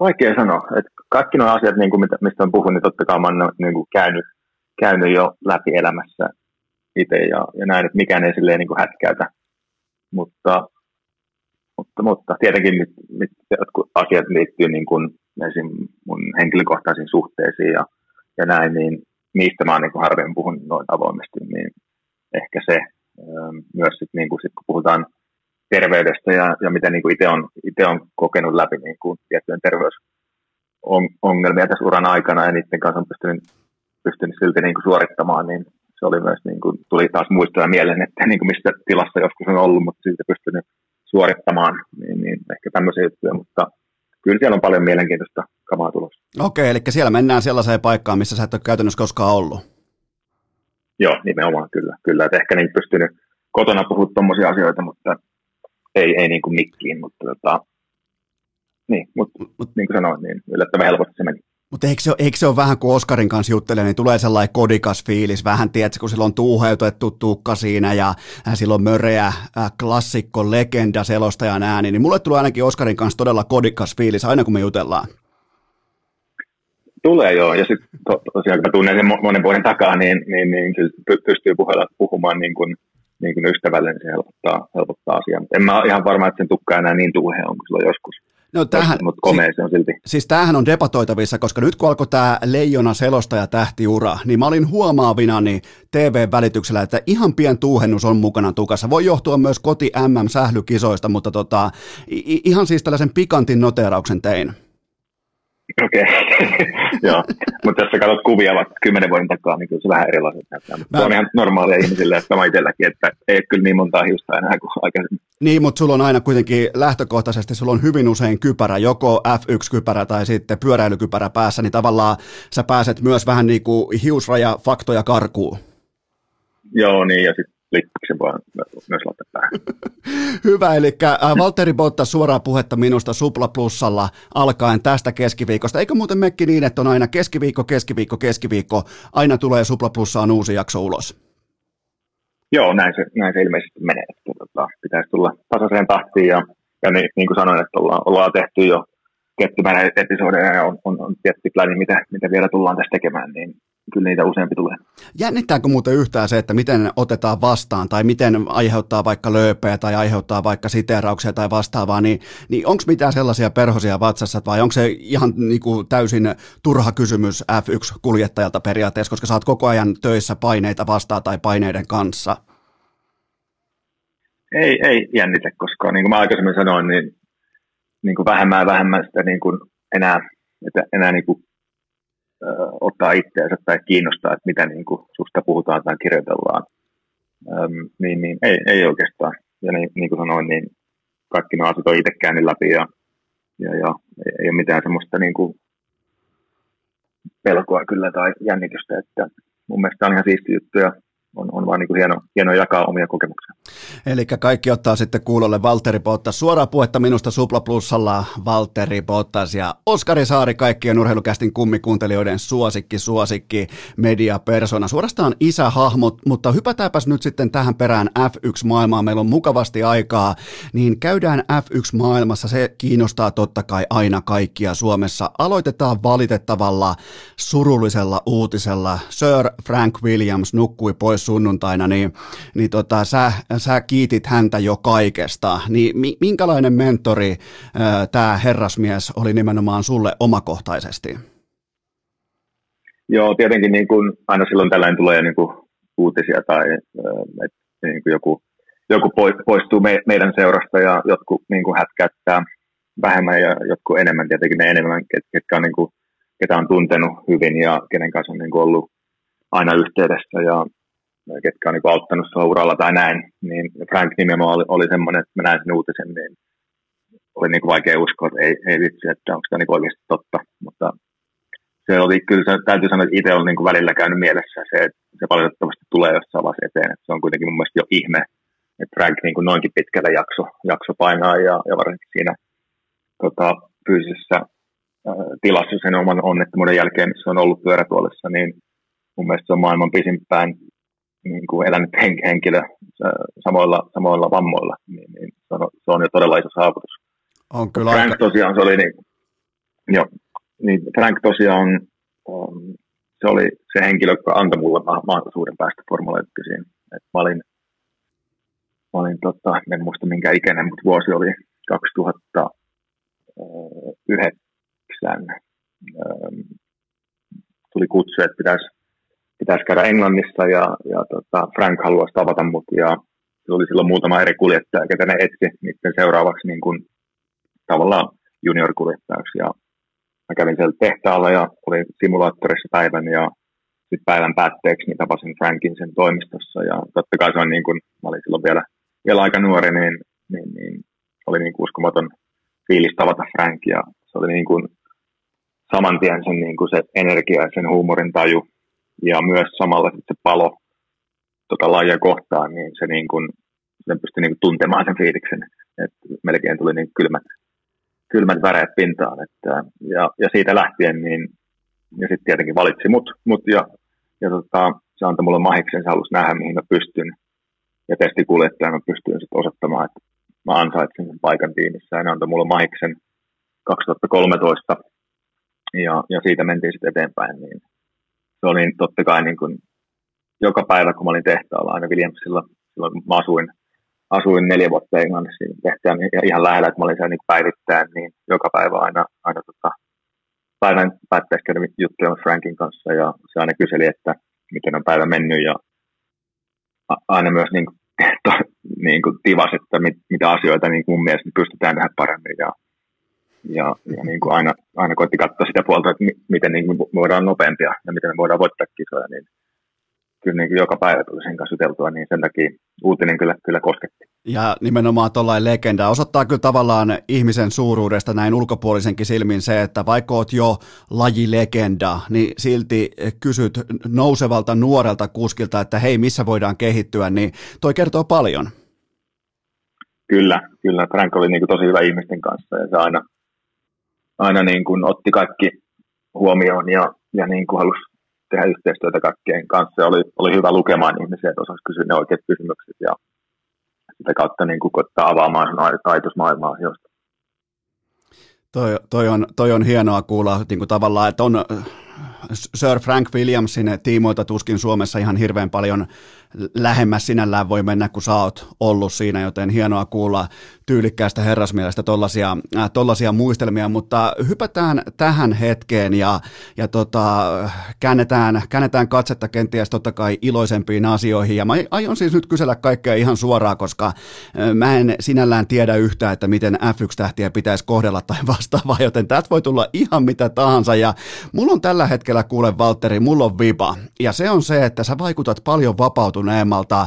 vaikea sanoa. Että kaikki nuo asiat, niin kuin mistä on puhunut, niin totta kai mä oon niin kuin käynyt, käynyt jo läpi elämässä itse ja, ja näin, että mikään ei silleen niin kuin hätkäytä. Mutta, mutta, mutta tietenkin nyt, nyt jotkut asiat liittyy niin kuin esim. mun henkilökohtaisiin suhteisiin ja, ja näin, niin niistä mä oon niin harvemmin puhunut noin avoimesti, niin ehkä se myös sit, niin kuin sit, kun puhutaan terveydestä ja, ja miten niin itse on, ite on kokenut läpi niin kuin tiettyjen terveysongelmia tässä uran aikana ja niiden kanssa on pystynyt, pystynyt silti niin kuin suorittamaan, niin se oli myös, niin kuin, tuli taas muistoja mieleen, että niin kuin mistä tilassa joskus on ollut, mutta siitä pystynyt suorittamaan, niin, niin ehkä tämmöisiä juttuja, mutta kyllä siellä on paljon mielenkiintoista kamaa tulossa. Okei, eli siellä mennään sellaiseen paikkaan, missä sä et ole käytännössä koskaan ollut. Joo, nimenomaan kyllä. kyllä että ehkä niin pystynyt kotona puhua tuommoisia asioita, mutta ei, ei niin kuin mikkiin, mutta tota, niin, mutta mut, niin kuin sanoin, niin yllättävän helposti se meni. Mutta eikö, eikö se ole vähän kuin Oskarin kanssa juttelee, niin tulee sellainen kodikas fiilis, vähän tiedätkö, kun sillä on tuuheutettu tukka siinä ja äh, silloin möreä äh, klassikko, legenda, selostajan ääni, niin mulle tulee ainakin Oskarin kanssa todella kodikas fiilis aina kun me jutellaan. Tulee joo, ja sitten to, tosiaan kun mä tunnen sen monen vuoden takaa, niin, niin, niin kyllä pystyy puhua, puhumaan niin kuin, niin kuin ystävälle, niin se helpottaa, helpottaa asiaa. En mä ole ihan varma, että sen tukka enää niin tuuhe on kuin silloin joskus. No tämähän, mutta komea se on silti. Siis tämähän on debatoitavissa, koska nyt kun alkoi tämä Leijona selostaja tähtiura, niin mä olin huomaavina niin TV-välityksellä, että ihan pien tuuhennus on mukana tukassa. Voi johtua myös koti MM-sählykisoista, mutta tota, ihan siis tällaisen pikantin noterauksen tein. Okei, okay. joo. Mutta jos sä katsot kuvia vaikka kymmenen vuoden takaa, niin kyllä se vähän erilaiset näyttää. Mutta Mä... se on ihan normaalia ihmisille, että sama itselläkin, että ei ole kyllä niin montaa hiusta enää kuin aikaisemmin. Niin, mutta sulla on aina kuitenkin lähtökohtaisesti, sulla on hyvin usein kypärä, joko F1-kypärä tai sitten pyöräilykypärä päässä, niin tavallaan sä pääset myös vähän niin kuin hiusraja faktoja karkuun. Joo, niin, ja sitten lippiksen vaan myös laittaa päähän. Hyvä, eli äh, Valtteri Bottas suoraa puhetta minusta Supla Plussalla alkaen tästä keskiviikosta. Eikö muuten mekki niin, että on aina keskiviikko, keskiviikko, keskiviikko, aina tulee Supla Plussaan uusi jakso ulos? Joo, näin se, näin se ilmeisesti menee. Tota, pitäisi tulla tasaiseen tahtiin ja, ja niin, niin kuin sanoin, että ollaan, ollaan tehty jo kettimään episodeja ja on, on, on tietty pläni, mitä, mitä vielä tullaan tässä tekemään, niin kyllä niitä useampi tulee. Jännittääkö muuten yhtään se, että miten otetaan vastaan tai miten aiheuttaa vaikka lööpeä tai aiheuttaa vaikka siteerauksia tai vastaavaa, niin, niin onko mitään sellaisia perhosia vatsassa vai onko se ihan niin kuin täysin turha kysymys F1-kuljettajalta periaatteessa, koska saat koko ajan töissä paineita vastaan tai paineiden kanssa? Ei, ei jännitä, koska niin kuin mä aikaisemmin sanoin, niin, niin kuin vähemmän ja vähemmän sitä niin kuin enää, että enää niin kuin ottaa itseänsä tai kiinnostaa, että mitä niin kuin susta puhutaan tai kirjoitellaan. Öm, niin, niin ei, ei oikeastaan. Ja niin, niin kuin sanoin, niin kaikki nämä asiat on itse käynyt läpi ja, ja, ja ei ole mitään semmoista niin kuin pelkoa kyllä tai jännitystä, että mun mielestä on ihan siisti juttu ja on, on vaan niin kuin hieno, hieno jakaa omia kokemuksia. Eli kaikki ottaa sitten kuulolle Valtteri Bottas. Suoraa puhetta minusta Supla Plussalla Valtteri Bottas ja Oskari Saari, kaikkien urheilukästin kummikuuntelijoiden suosikki, suosikki mediapersona. Suorastaan isähahmot, mutta hypätäänpäs nyt sitten tähän perään F1-maailmaan. Meillä on mukavasti aikaa, niin käydään F1-maailmassa. Se kiinnostaa totta kai aina kaikkia Suomessa. Aloitetaan valitettavalla surullisella uutisella. Sir Frank Williams nukkui pois sunnuntaina, niin, niin tota, sä, sä kiitit häntä jo kaikesta. Niin minkälainen mentori tämä herrasmies oli nimenomaan sulle omakohtaisesti? Joo, tietenkin niin kuin aina silloin tällainen tulee niin kuin uutisia tai että niin kuin joku, joku poistuu me, meidän seurasta ja jotkut niin kuin hätkäyttää vähemmän ja jotkut enemmän, tietenkin ne enemmän, ketkä on, niin kuin, ketä on tuntenut hyvin ja kenen kanssa on niin ollut aina yhteydessä ja ketkä on niin auttanut sua uralla tai näin, niin Frank nimenomaan oli, oli semmoinen, että mä näin sen uutisen, niin oli niin kuin vaikea uskoa, että ei, ei vitsi, että onko tämä niin oikeasti totta, mutta se oli kyllä, se, täytyy sanoa, että itse on niin välillä käynyt mielessä se, että se valitettavasti tulee jossain vaiheessa eteen, että se on kuitenkin mun mielestä jo ihme, että Frank niin kuin noinkin pitkällä jakso, jakso painaa ja, ja varsinkin siinä tota, fyysisessä äh, tilassa sen oman onnettomuuden jälkeen, missä on ollut pyörätuolissa, niin mun mielestä se on maailman pisimpään niin kuin elänyt henkilö samoilla, samoilla vammoilla, niin, niin se, on, se on jo todella iso saavutus. On kyllä Frank aika... tosiaan se oli, niin, jo, niin Frank tosiaan um, se oli se henkilö, joka antoi mulle mahdollisuuden päästä Formula 1. Et mä olin, mä olin tota, en muista minkä ikäinen, mutta vuosi oli 2009. Tuli kutsu, että pitäisi pitäisi käydä Englannissa ja, ja tota, Frank haluaisi tavata mut ja se oli silloin muutama eri kuljettaja, ketä ne etsi niiden seuraavaksi niin kuin, tavallaan junior-kuljettajaksi ja mä kävin siellä tehtaalla ja olin simulaattorissa päivän ja sitten päivän päätteeksi niin tapasin Frankin sen toimistossa. Ja totta kai se on niin kuin, mä olin silloin vielä, vielä aika nuori, niin, niin, niin oli niin kuin uskomaton fiilis tavata Frank. Ja se oli niin kuin saman tien sen, niin kuin se energia ja sen huumorin taju ja myös samalla se palo tota lajia kohtaan, niin se, niin kuin, se pystyi niin kuin tuntemaan sen fiiliksen. Et melkein tuli niin kylmät, kylmät väreet pintaan. Että, ja, ja, siitä lähtien, niin, ja sitten tietenkin valitsi mut, mut ja, ja tota, se antoi mulle mahiksen, se halusi nähdä, mihin mä pystyn. Ja testikuljettajana pystyin sitten osoittamaan, että mä ansaitsin sen paikan tiimissä. Ja ne antoi mulle mahiksen 2013, ja, ja siitä mentiin sitten eteenpäin. Niin se oli totta kai niin kuin joka päivä, kun mä olin tehtaalla aina Williamsilla, silloin kun mä asuin, asuin neljä vuotta Englannissa niin tehtäjän ihan lähellä, että mä olin siellä niin päivittäin, niin joka päivä aina, aina tota, päivän päättäessä juttuja Frankin kanssa ja se aina kyseli, että miten on päivä mennyt ja aina myös niin kuin, to, niin kuin tivas, että mit, mitä asioita niin mun mielestä pystytään tehdä paremmin ja, ja, ja niin kuin aina, aina koitti katsoa sitä puolta, että miten niin kuin voidaan nopeampia ja miten me voidaan voittaa kisoja, niin kyllä niin kuin joka päivä tuli sen kanssa juteltua, niin sen takia uutinen kyllä, kyllä kosketti. Ja nimenomaan tuollainen legenda osoittaa kyllä tavallaan ihmisen suuruudesta näin ulkopuolisenkin silmin se, että vaikka oot jo lajilegenda, niin silti kysyt nousevalta nuorelta kuskilta, että hei, missä voidaan kehittyä, niin toi kertoo paljon. Kyllä, kyllä. Frank oli niin kuin tosi hyvä ihmisten kanssa ja se aina, aina niin kuin otti kaikki huomioon ja, ja niin kuin halusi tehdä yhteistyötä kaikkien kanssa oli, oli hyvä lukemaan ihmisiä, että osasi kysyä ne oikeat kysymykset ja sitä kautta niin kuin koittaa avaamaan ajatusmaailmaa asioista. Toi, toi, on, toi on hienoa kuulla niin kuin tavallaan, että on Sir Frank Williamsin tiimoilta tuskin Suomessa ihan hirveän paljon lähemmäs sinällään voi mennä, kun sä oot ollut siinä, joten hienoa kuulla tyylikkäästä herrasmielestä tollasia, äh, tollasia muistelmia, mutta hypätään tähän hetkeen ja, ja tota, käännetään, käännetään katsetta kenties totta kai iloisempiin asioihin. Ja mä aion siis nyt kysellä kaikkea ihan suoraan, koska äh, mä en sinällään tiedä yhtään, että miten F1-tähtiä pitäisi kohdella tai vastaavaa, joten täältä voi tulla ihan mitä tahansa. Ja mulla on tällä hetkellä kuule Valtteri, mulla on vipa. Ja se on se, että sä vaikutat paljon vapautuneemmalta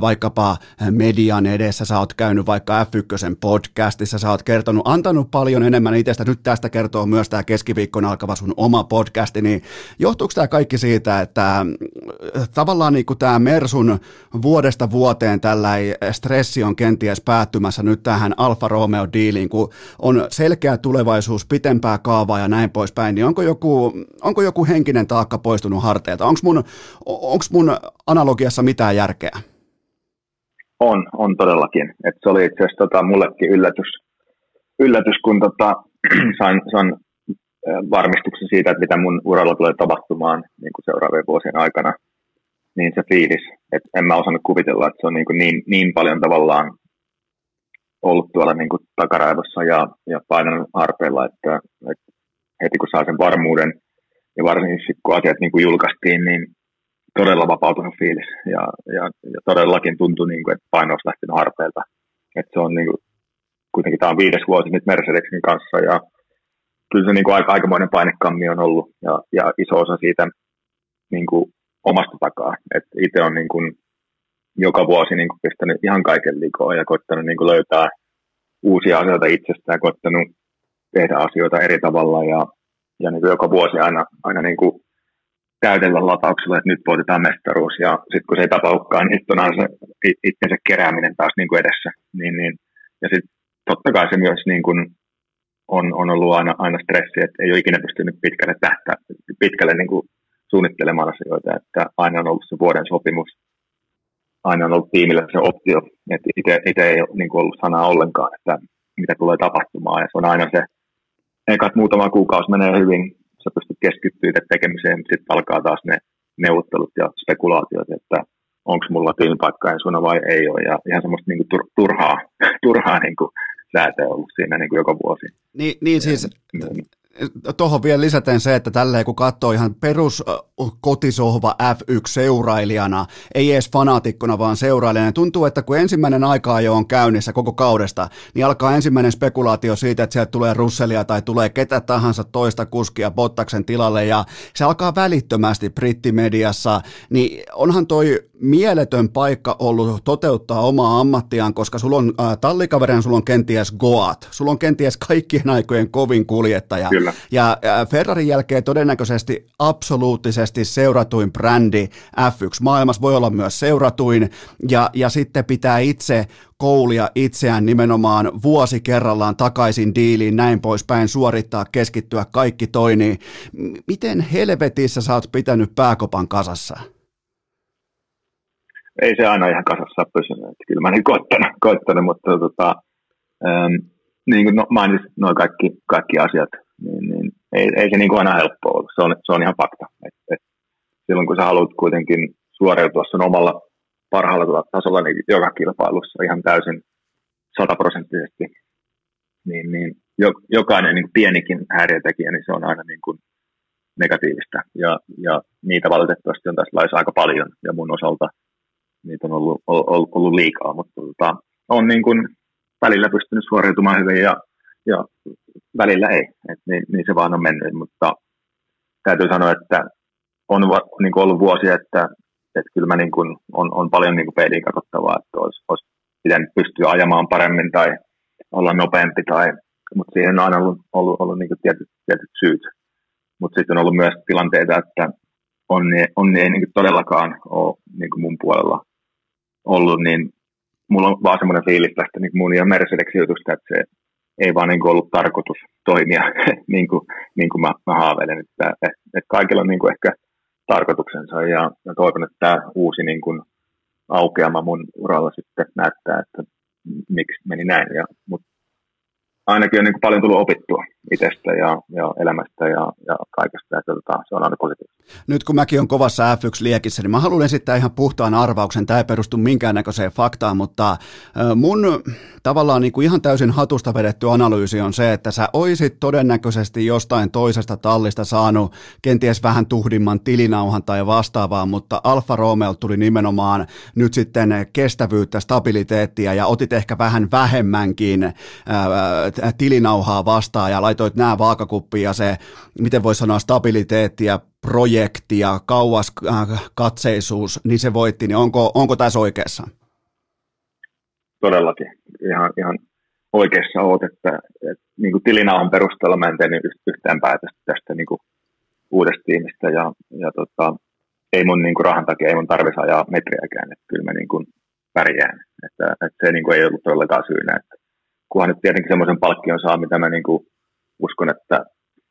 vaikkapa median edessä, sä oot käynyt vaikka F1 podcastissa, sä oot kertonut, antanut paljon enemmän itsestä, nyt tästä kertoo myös tämä keskiviikkona alkava sun oma podcasti, niin johtuuko tämä kaikki siitä, että tavallaan niin tämä Mersun vuodesta vuoteen tällä stressi on kenties päättymässä nyt tähän Alfa Romeo diiliin, kun on selkeä tulevaisuus, pitempää kaavaa ja näin poispäin, niin onko joku, onko joku henkinen taakka poistunut harteilta? Onko mun, onks mun analogiassa mitään järkeä? On, on todellakin. Et se oli itse asiassa tota, mullekin yllätys, yllätys kun tota, sain, sain varmistuksen siitä, että mitä mun uralla tulee tapahtumaan niin kuin seuraavien vuosien aikana, niin se fiilis, että en mä osannut kuvitella, että se on niin, kuin niin, niin paljon tavallaan ollut tuolla niin kuin takaraivossa ja, ja painanut harpeilla, että, että heti kun saa sen varmuuden, ja varsinkin kun asiat niin kuin julkaistiin, niin todella vapautunut fiilis ja, ja, ja todellakin tuntui, niin kuin, että paino olisi lähtenyt harpeilta. Että se on niin kuin, kuitenkin tämä on viides vuosi nyt Mercedesin kanssa ja kyllä se niin kuin aika, aikamoinen painekammi on ollut ja, ja iso osa siitä niin kuin omasta takaa. Että itse on niin kuin joka vuosi niin kuin pistänyt ihan kaiken likoon ja koittanut niin kuin löytää uusia asioita itsestään koittanut tehdä asioita eri tavalla ja, ja niin kuin joka vuosi aina, aina niin kuin täydellä latauksella, että nyt voitetaan mestaruus, ja sitten kun se ei tapahdukaan, niin sitten on se itsensä kerääminen taas niin kuin edessä. Niin, niin. Ja sitten totta kai se myös niin kuin on, on ollut aina, aina stressi, että ei ole ikinä pystynyt pitkälle tähtää, pitkälle niin kuin suunnittelemaan asioita, että aina on ollut se vuoden sopimus, aina on ollut tiimillä se optio, että itse ei ole niin kuin ollut sanaa ollenkaan, että mitä tulee tapahtumaan, ja se on aina se, ekat muutama kuukausi menee hyvin, sä pystyt keskittyä tekemiseen, mutta sitten alkaa taas ne neuvottelut ja spekulaatiot, että onko mulla tiimipaikka ensi vai ei ole, ja ihan semmoista niinku turhaa, turhaa niinku säätöä ollut siinä niinku joka vuosi. Niin, niin siis, tuohon vielä lisäten se, että tälleen kun katsoo ihan perus kotisohva F1-seurailijana, ei edes fanaatikkona, vaan seurailijana, niin tuntuu, että kun ensimmäinen aika jo on käynnissä koko kaudesta, niin alkaa ensimmäinen spekulaatio siitä, että sieltä tulee Russellia tai tulee ketä tahansa toista kuskia Bottaksen tilalle, ja se alkaa välittömästi brittimediassa, niin onhan toi mieletön paikka ollut toteuttaa omaa ammattiaan, koska sulla on äh, tallikaverina, sulla on kenties Goat, sulla on kenties kaikkien aikojen kovin kuljettaja. Kyllä. Ja äh, Ferrarin jälkeen todennäköisesti absoluuttisesti seuratuin brändi F1 maailmassa voi olla myös seuratuin, ja, ja sitten pitää itse koulia itseään nimenomaan vuosi kerrallaan takaisin diiliin, näin poispäin, suorittaa, keskittyä, kaikki toi, niin miten helvetissä sä oot pitänyt pääkopan kasassa? Ei se aina ihan kasassa pysynyt, että kyllä mä niin koittanut, koittanut mutta tota, ähm, niin kuin no, mainitsin noin kaikki, kaikki asiat, niin, niin ei, ei se niin kuin aina helppoa ollut. Se on, se on ihan fakta. Et, et silloin kun sä haluat kuitenkin suoriutua sen omalla parhaalla tasolla niin joka kilpailussa ihan täysin sataprosenttisesti, niin, niin jokainen niin pienikin häiriötekijä, niin se on aina niin kuin negatiivista. Ja, ja niitä valitettavasti on tässä laissa aika paljon, ja mun osalta niitä on ollut, ollut, ollut liikaa, mutta tota, on niin kuin välillä pystynyt suoriutumaan hyvin ja, ja välillä ei. Et niin, niin, se vaan on mennyt, mutta täytyy sanoa, että on niin kuin ollut vuosia, että että kyllä mä niin kuin, on, on paljon niin kuin peiliin katsottavaa, että olisi, olisi pitänyt pystyä ajamaan paremmin tai olla nopeampi, tai, mutta siihen on aina ollut, ollut, ollut niin kuin tietyt, tietyt syyt. Mutta sitten on ollut myös tilanteita, että onni, onni ei niin kuin todellakaan ole niin kuin mun puolella ollut, niin mulla on vaan semmoinen fiilis tästä niin mun ja Mercedeksen jutusta, että se ei vaan niin kuin ollut tarkoitus toimia niin kuin, niin kuin mä, mä haaveilen. Että, että kaikilla on niin kuin ehkä tarkoituksensa ja, ja toivon, että tämä uusi niin kuin, aukeama mun uralla sitten näyttää, että miksi meni näin. Ja, mutta ainakin on niin kuin paljon tullut opittua itsestä ja, ja elämästä ja, ja kaikesta, että tota, se on aina positiivista. Nyt kun mäkin on kovassa F1-liekissä, niin mä haluan esittää ihan puhtaan arvauksen. Tämä ei perustu minkäännäköiseen faktaan, mutta mun tavallaan niin kuin ihan täysin hatusta vedetty analyysi on se, että sä oisit todennäköisesti jostain toisesta tallista saanut kenties vähän tuhdimman tilinauhan tai vastaavaa, mutta Alfa Romeo tuli nimenomaan nyt sitten kestävyyttä, stabiliteettia ja otit ehkä vähän vähemmänkin tilinauhaa vastaan ja laitoit nämä vaakakuppiin ja se, miten voi sanoa, stabiliteetti ja projekti ja kauas äh, katseisuus, niin se voitti, niin onko, onko tässä oikeassa? Todellakin. Ihan, ihan oikeassa olet, että, että niin kuin tilinauhan perusteella mä en tehnyt yhtään päätöstä tästä niin kuin uudesta tiimistä ja, ja tota, ei mun niin kuin rahan takia, ei mun tarvitsisi ajaa metriäkään, että kyllä mä niin kuin pärjään. Että, että se niin kuin ei ollut todellakaan syynä. Että kunhan nyt tietenkin semmoisen palkkion saa, mitä mä niin kuin uskon, että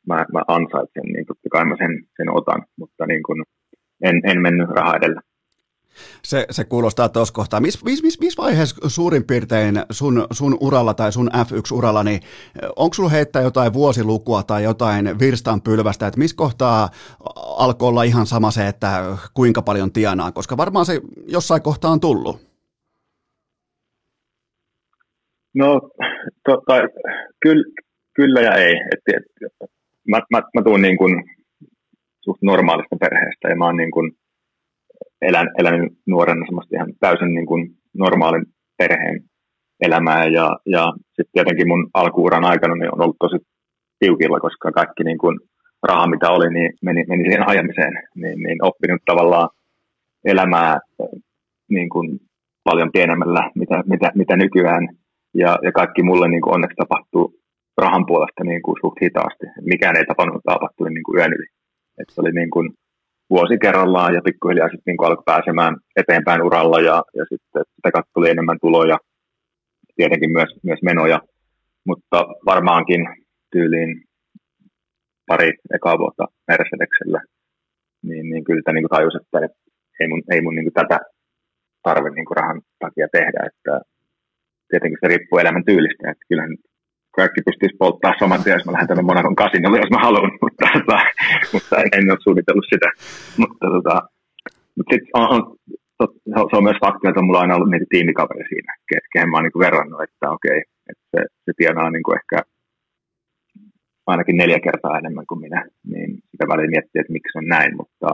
mä, mä ansaitsen, niin totta kai mä sen, sen otan, mutta niin kuin en, en mennyt rahaa edellä. Se, se kuulostaa tuossa kohtaa. Missä mis, mis, mis vaiheessa suurin piirtein sun, sun uralla tai sun F1-uralla, niin onko sulla heittää jotain vuosilukua tai jotain virstanpylvästä, että missä kohtaa alkoi olla ihan sama se, että kuinka paljon tienaa, koska varmaan se jossain kohtaa on tullut. No, tota, kyllä, kyllä ja ei. Et, et, mä, mä, mä tuun niin kuin suht normaalista perheestä ja mä oon niin kuin elän, elänyt nuorena semmoista ihan täysin niin kuin normaalin perheen elämää ja, ja sitten tietenkin mun alkuuran aikana niin on ollut tosi tiukilla, koska kaikki niin kuin raha, mitä oli, niin meni, meni siihen ajamiseen, niin, niin oppinut tavallaan elämää niin kuin paljon pienemmällä, mitä, mitä, mitä nykyään, ja, ja kaikki mulle niin kuin onneksi tapahtuu rahan puolesta niin kuin suht hitaasti. Mikään ei tapannut tapahtua niin kuin yön yli. Et se oli niin kuin vuosi kerrallaan ja pikkuhiljaa sitten niin kuin alkoi pääsemään eteenpäin uralla ja, ja sitten sitä kautta tuli enemmän tuloja, tietenkin myös, myös menoja, mutta varmaankin tyyliin pari ekaa vuotta Mercedeksellä, niin, niin kyllä sitä niin tajus, että ei mun, ei mun niin kuin tätä tarve niin kuin rahan takia tehdä, että tietenkin se riippuu elämän tyylistä, että kyllähän kaikki pystyisi polttaa saman tien, jos mä lähden tänne Monakon kasinolle, jos mä haluan, mutta, tota, mutta en ole suunnitellut sitä. Mutta, tota, mutta sit on, on, se on myös fakti, että mulla on aina ollut niin tiimikaveri siinä, kehen mä oon niin verrannut, että okei, että se, se tienaa kuin ehkä ainakin neljä kertaa enemmän kuin minä, niin sitä väliin miettii, että miksi on näin, mutta,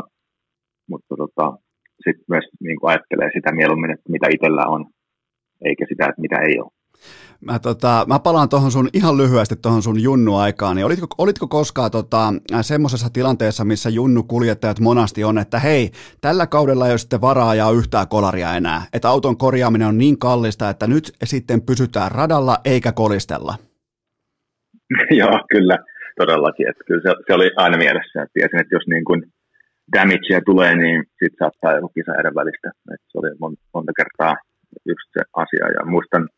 mutta tota, sitten myös niin kuin ajattelee sitä mieluummin, että mitä itsellä on, eikä sitä, että mitä ei ole. Mä, tota, mä palaan tuohon sun ihan lyhyesti tuohon sun junnu-aikaan. Niin olitko, olitko koskaan tota, semmoisessa tilanteessa, missä junnu-kuljettajat monasti on, että hei, tällä kaudella ei ole sitten varaa ja yhtään kolaria enää. Että auton korjaaminen on niin kallista, että nyt sitten pysytään radalla eikä kolistella. Joo, kyllä, todellakin. Että kyllä se, se, oli aina mielessä. Että tiesin, että jos niin kuin damagea tulee, niin sitten saattaa joku kisa välistä. Että se oli monta kertaa just se asia. Ja muistan,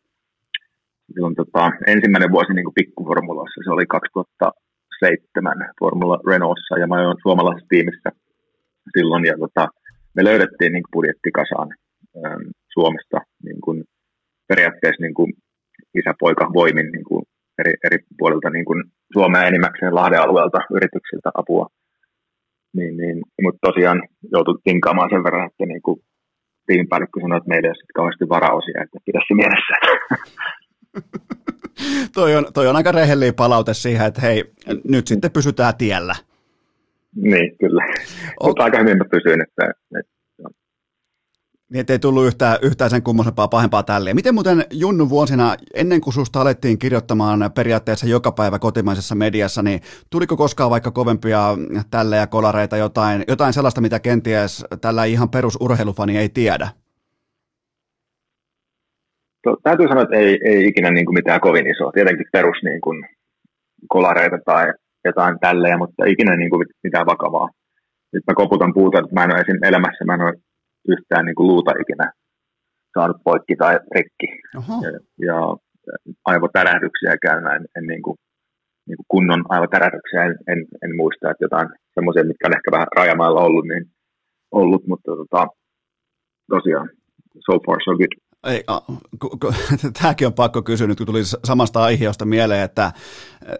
silloin tota, ensimmäinen vuosi niin pikkuformulassa, se oli 2007 Formula Renaultissa ja mä olin suomalaisessa tiimissä silloin ja tota, me löydettiin niin budjetti kasaan ähm, Suomesta niin kuin, periaatteessa niin kuin, isäpoika voimin niin kuin, eri, eri puolilta niin kuin, Suomea enimmäkseen Lahden alueelta yrityksiltä apua. Niin, niin, mutta tosiaan joutui tinkaamaan sen verran, että niin kuin, tiimipäällikkö sanoi, että meillä ei ole kauheasti varaosia, että pidä se mielessä. toi, on, toi on aika rehellinen palaute siihen, että hei, nyt sitten pysytään tiellä. Niin, kyllä. O- Mutta aika hyvin mä pysyin, että, että niin, ettei tullut yhtään, yhtään sen kummosempaa pahempaa tälleen. Miten muuten Junnu vuosina, ennen kuin susta alettiin kirjoittamaan periaatteessa joka päivä kotimaisessa mediassa, niin tuliko koskaan vaikka kovempia tälle ja kolareita, jotain, jotain sellaista, mitä kenties tällä ihan perusurheilufani ei tiedä? to, täytyy sanoa, että ei, ei ikinä niin kuin mitään kovin isoa. Tietenkin perus niin kuin kolareita tai jotain tälleen, mutta ikinä niin kuin mitään vakavaa. Nyt mä koputan puuta, että mä en ole esim. elämässä, mä en ole yhtään niin kuin luuta ikinä saanut poikki tai rikki. Ja, ja aivotärähdyksiä käyn, en, en niin kuin, niin kuin kunnon aivotärähdyksiä en, en, en, muista, että jotain semmoisia, mitkä on ehkä vähän rajamailla ollut, niin ollut, mutta tota, tosiaan, so far so good. Ei, tämäkin on pakko kysyä nyt, kun tuli samasta aiheesta mieleen, että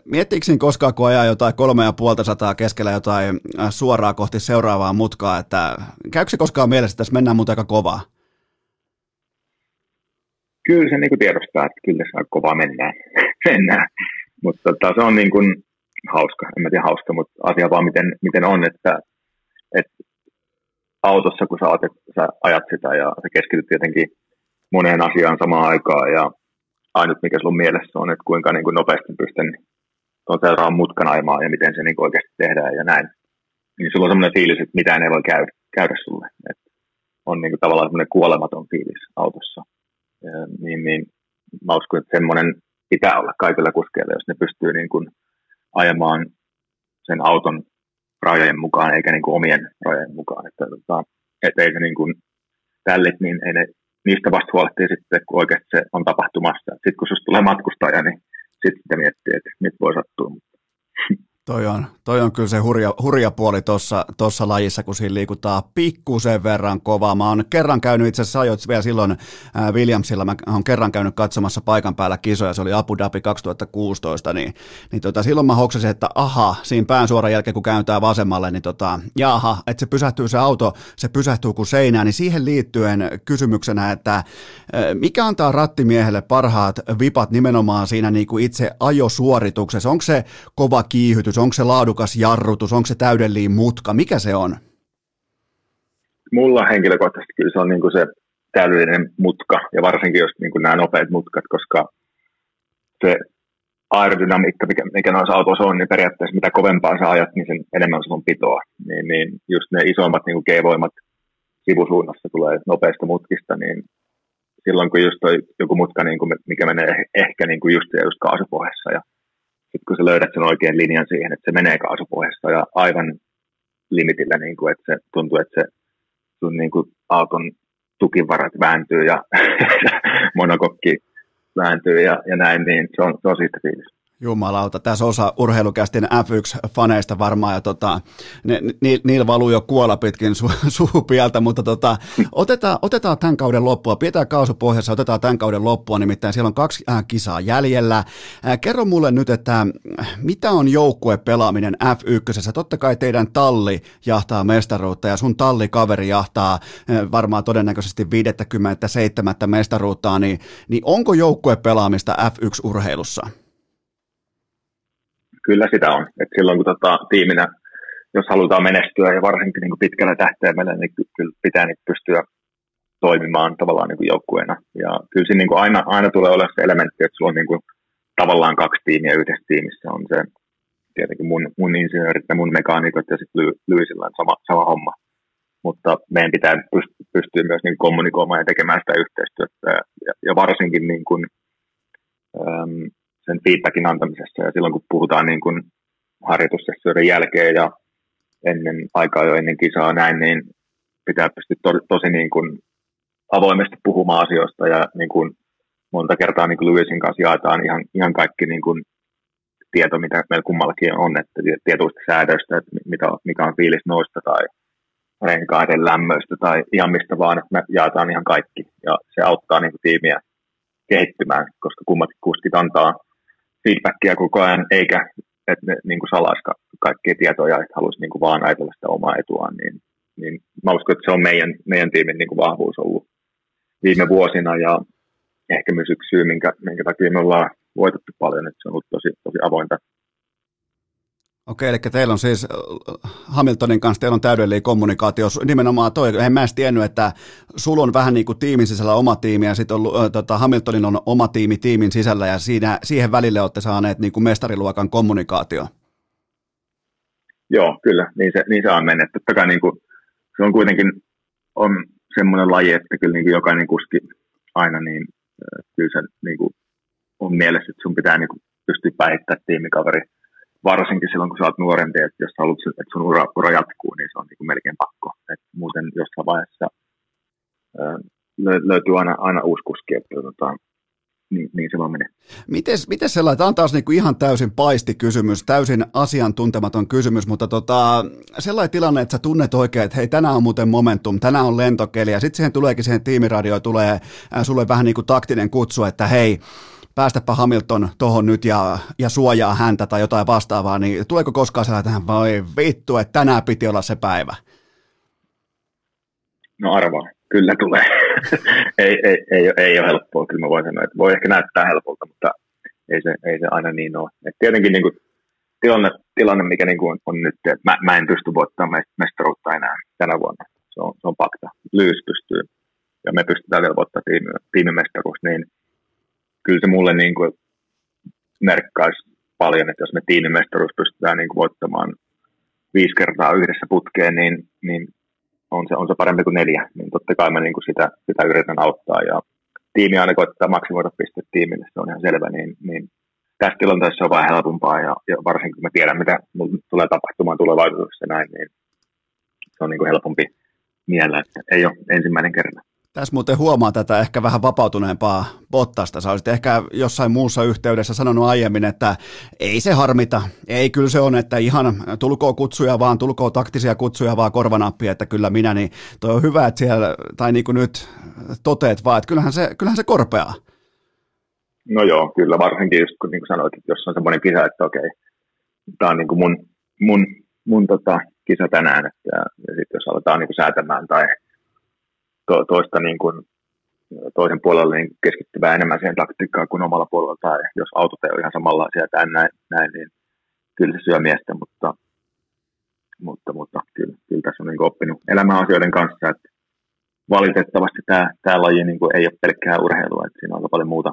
miettiikö koskaan, kun ajaa jotain kolme ja puolta sataa keskellä jotain suoraa kohti seuraavaa mutkaa, että käykö se koskaan mielessä, että tässä mennään muuta aika kovaa? Kyllä se niin kuin tiedostaa, että kyllä se aika kovaa mennään. mennään. Mutta tota, se on niin kuin hauska, en mä tiedä hauska, mutta asia vaan miten, miten on, että, että autossa kun sä, oot, että sä ajat sitä ja sä keskityt tietenkin moneen asiaan samaan aikaan ja ainut mikä sulla on mielessä on, että kuinka niin kuin nopeasti pystyn tuon seuraavan mutkan aimaan ja miten se niin kuin oikeasti tehdään ja näin. Niin sulla on semmoinen fiilis, että mitään ei voi käydä, käydä sulle. Että on niin kuin tavallaan semmoinen kuolematon fiilis autossa. Ja, niin, niin mä uskon, että semmoinen pitää olla kaikilla kuskeilla, jos ne pystyy niin kuin ajamaan sen auton rajojen mukaan eikä niin kuin omien rajojen mukaan. Että, tota, että se niin kuin, tällit, niin ei ne niistä vasta huolehtii sitten, kun oikeasti se on tapahtumassa. Sitten kun sinusta tulee matkustaja, niin sitten miettii, että nyt voi sattua. Toi on, toi on kyllä se hurja, hurja puoli tuossa lajissa, kun siinä liikutaan pikkusen verran kovaa. Mä oon kerran käynyt, itse asiassa ajoit vielä silloin ää, Williamsilla, mä oon kerran käynyt katsomassa paikan päällä kisoja, se oli Abu Dhabi 2016, niin, niin tota, silloin mä hoksasin, että aha, siinä pään suoran jälkeen kun kääntää vasemmalle, niin tota, jaha, että se pysähtyy se auto, se pysähtyy kuin seinään, niin siihen liittyen kysymyksenä, että ää, mikä antaa rattimiehelle parhaat vipat nimenomaan siinä niin kuin itse ajosuorituksessa, onko se kova kiihytys, onko se laadukas jarrutus, onko se täydellinen mutka, mikä se on? Mulla henkilökohtaisesti kyllä se on niin kuin se täydellinen mutka, ja varsinkin jos niin kuin nämä nopeat mutkat, koska se aerodynamiikka, mikä, mikä noissa autoissa on, niin periaatteessa mitä kovempaa sä ajat, niin sen enemmän sun on pitoa. Niin, niin just ne isommat niin G-voimat sivusuunnassa tulee nopeista mutkista, niin silloin kun just toi joku mutka, niin kuin, mikä menee ehkä niin kuin just, just kaasupohjassa ja sitten kun sä löydät sen oikean linjan siihen, että se menee kaasupohjasta ja aivan limitillä, niin kuin, että se tuntuu, että se sun niin kuin, auton tukivarat vääntyy ja monokokki vääntyy ja, ja näin, niin se on, se on siitä fiilis. Jumalauta, tässä osa urheilukästin F1-faneista varmaan, ja tota, ne, ni, niillä valuu jo kuola pitkin su, suupieltä, mutta tota, otetaan, otetaan tämän kauden loppua, pidetään kaasupohjassa, otetaan tämän kauden loppua, nimittäin siellä on kaksi äh, kisaa jäljellä. Äh, kerro mulle nyt, että äh, mitä on joukkue pelaaminen F1? Totta kai teidän talli jahtaa mestaruutta, ja sun tallikaveri jahtaa äh, varmaan todennäköisesti 57. mestaruuttaa, niin, niin onko joukkue pelaamista F1-urheilussa? Kyllä sitä on. Et silloin kun tota, tiiminä, jos halutaan menestyä ja varsinkin niin kuin pitkällä tähtäimellä, niin kyllä pitää niin pystyä toimimaan tavallaan niin kuin joukkueena. Ja kyllä siinä niin kuin aina, aina tulee olla se elementti, että sulla on niin kuin tavallaan kaksi tiimiä yhdessä tiimissä. On se tietenkin mun, mun insinöörit ja mun mekaanikot ja sitten Lyysillä on sama, sama homma. Mutta meidän pitää pystyä myös niin kommunikoimaan ja tekemään sitä yhteistyötä. Ja, ja varsinkin niin kuin, äm, sen feedbackin antamisessa. Ja silloin kun puhutaan niin kuin harjoitussessioiden jälkeen ja ennen aikaa jo ennen kisaa näin, niin pitää pystyä to, tosi niin kuin avoimesti puhumaan asioista. Ja niin kuin monta kertaa niin kuin Louisin kanssa jaetaan ihan, ihan kaikki niin kuin tieto, mitä meillä kummallakin on, että tietoista säädöistä, että mitä, mikä on fiilis noista tai renkaiden lämmöistä tai ihan mistä vaan, että me jaetaan ihan kaikki. Ja se auttaa niin kuin tiimiä kehittymään, koska kummatkin kuskit antaa feedbackia koko ajan, eikä että ne niin kuin salaisi kaikkia tietoja, että haluaisi niin kuin vaan ajatella sitä omaa etuaan, niin, niin mä uskon, että se on meidän, meidän tiimin niin kuin vahvuus ollut viime vuosina ja ehkä myös yksi syy, minkä, minkä takia me ollaan voitettu paljon, että se on ollut tosi, tosi avointa. Okei, eli teillä on siis äh, Hamiltonin kanssa teillä on täydellinen kommunikaatio. Nimenomaan toi, en mä edes tiennyt, että sulla on vähän niin kuin tiimin sisällä oma tiimi ja sitten äh, tota, Hamiltonin on oma tiimi tiimin sisällä ja siinä, siihen välille olette saaneet niin kuin mestariluokan kommunikaatio. Joo, kyllä, niin se, niin se on mennyt. Totta kai niin kuin, se on kuitenkin on semmoinen laji, että kyllä niin kuin jokainen kuski aina, niin äh, kyllä se niin kuin on mielessä, että sun pitää niin kuin pystyä päihittämään tiimikaveri – varsinkin silloin, kun sä oot nuorempi, että jos sä haluat, että sun ura, ura jatkuu, niin se on niin melkein pakko. Et muuten jossain vaiheessa löytyy aina, aina uusi kuski, että tota, niin, niin se vaan menee. Mites, mites sellainen, tämä on taas niinku ihan täysin paistikysymys, täysin asiantuntematon kysymys, mutta tota, sellainen tilanne, että sä tunnet oikein, että hei tänään on muuten momentum, tänään on lentokeli ja sitten siihen tuleekin siihen tiimiradioon tulee äh, sulle vähän niin kuin taktinen kutsu, että hei, päästäpä Hamilton tuohon nyt ja, ja suojaa häntä tai jotain vastaavaa, niin tuleeko koskaan sellainen tähän, voi vittu, että tänään piti olla se päivä? No arvaa, kyllä tulee. ei, ei, ei, ei ole helppoa, kyllä mä voin sanoa, että voi ehkä näyttää helpolta, mutta ei se, ei se aina niin ole. Et tietenkin niin kuin, tilanne, tilanne, mikä niin kuin on nyt, että mä, mä en pysty voittamaan mestaruutta enää tänä vuonna. Se on, se on fakta. Lyys pystyy ja me pystytään vielä voittamaan tiimi, tiimimestaruus, niin – kyllä se mulle niin kuin merkkaisi paljon, että jos me tiimimestaruus pystytään niin kuin voittamaan viisi kertaa yhdessä putkeen, niin, niin on, se, on se parempi kuin neljä. Niin totta kai mä niin kuin sitä, sitä yritän auttaa ja tiimi aina koittaa maksimoida pistet tiimille, se on ihan selvä, niin, niin tässä tilanteessa on vähän helpompaa ja, ja varsinkin kun mä tiedän, mitä tulee tapahtumaan tulevaisuudessa näin, niin se on niin kuin helpompi miellä, että ei ole ensimmäinen kerta. Tässä muuten huomaa tätä ehkä vähän vapautuneempaa Bottasta. Sä olisit ehkä jossain muussa yhteydessä sanonut aiemmin, että ei se harmita. Ei, kyllä se on, että ihan tulkoo kutsuja vaan, tulkoo taktisia kutsuja vaan korvanappia, että kyllä minä, niin toi on hyvä, että siellä, tai niin kuin nyt toteet vaan, että kyllähän se, kyllähän se korpeaa. No joo, kyllä varsinkin just kun niin kuin sanoit, että jos on semmoinen kisa, että okei, tämä on niin kuin mun, mun, mun tota, kisa tänään, että ja sitten jos aletaan niin kuin säätämään tai to, toista niin kuin, toisen puolella niin keskittyvää enemmän siihen taktiikkaan kuin omalla puolella, tai jos autot ei ole ihan samanlaisia tai näin, näin niin kyllä se syö miestä, mutta, mutta, mutta kyllä, kyllä tässä on niin oppinut elämän asioiden kanssa, että valitettavasti tämä, tämä laji niin kuin ei ole pelkkää urheilua, että siinä on aika paljon muuta,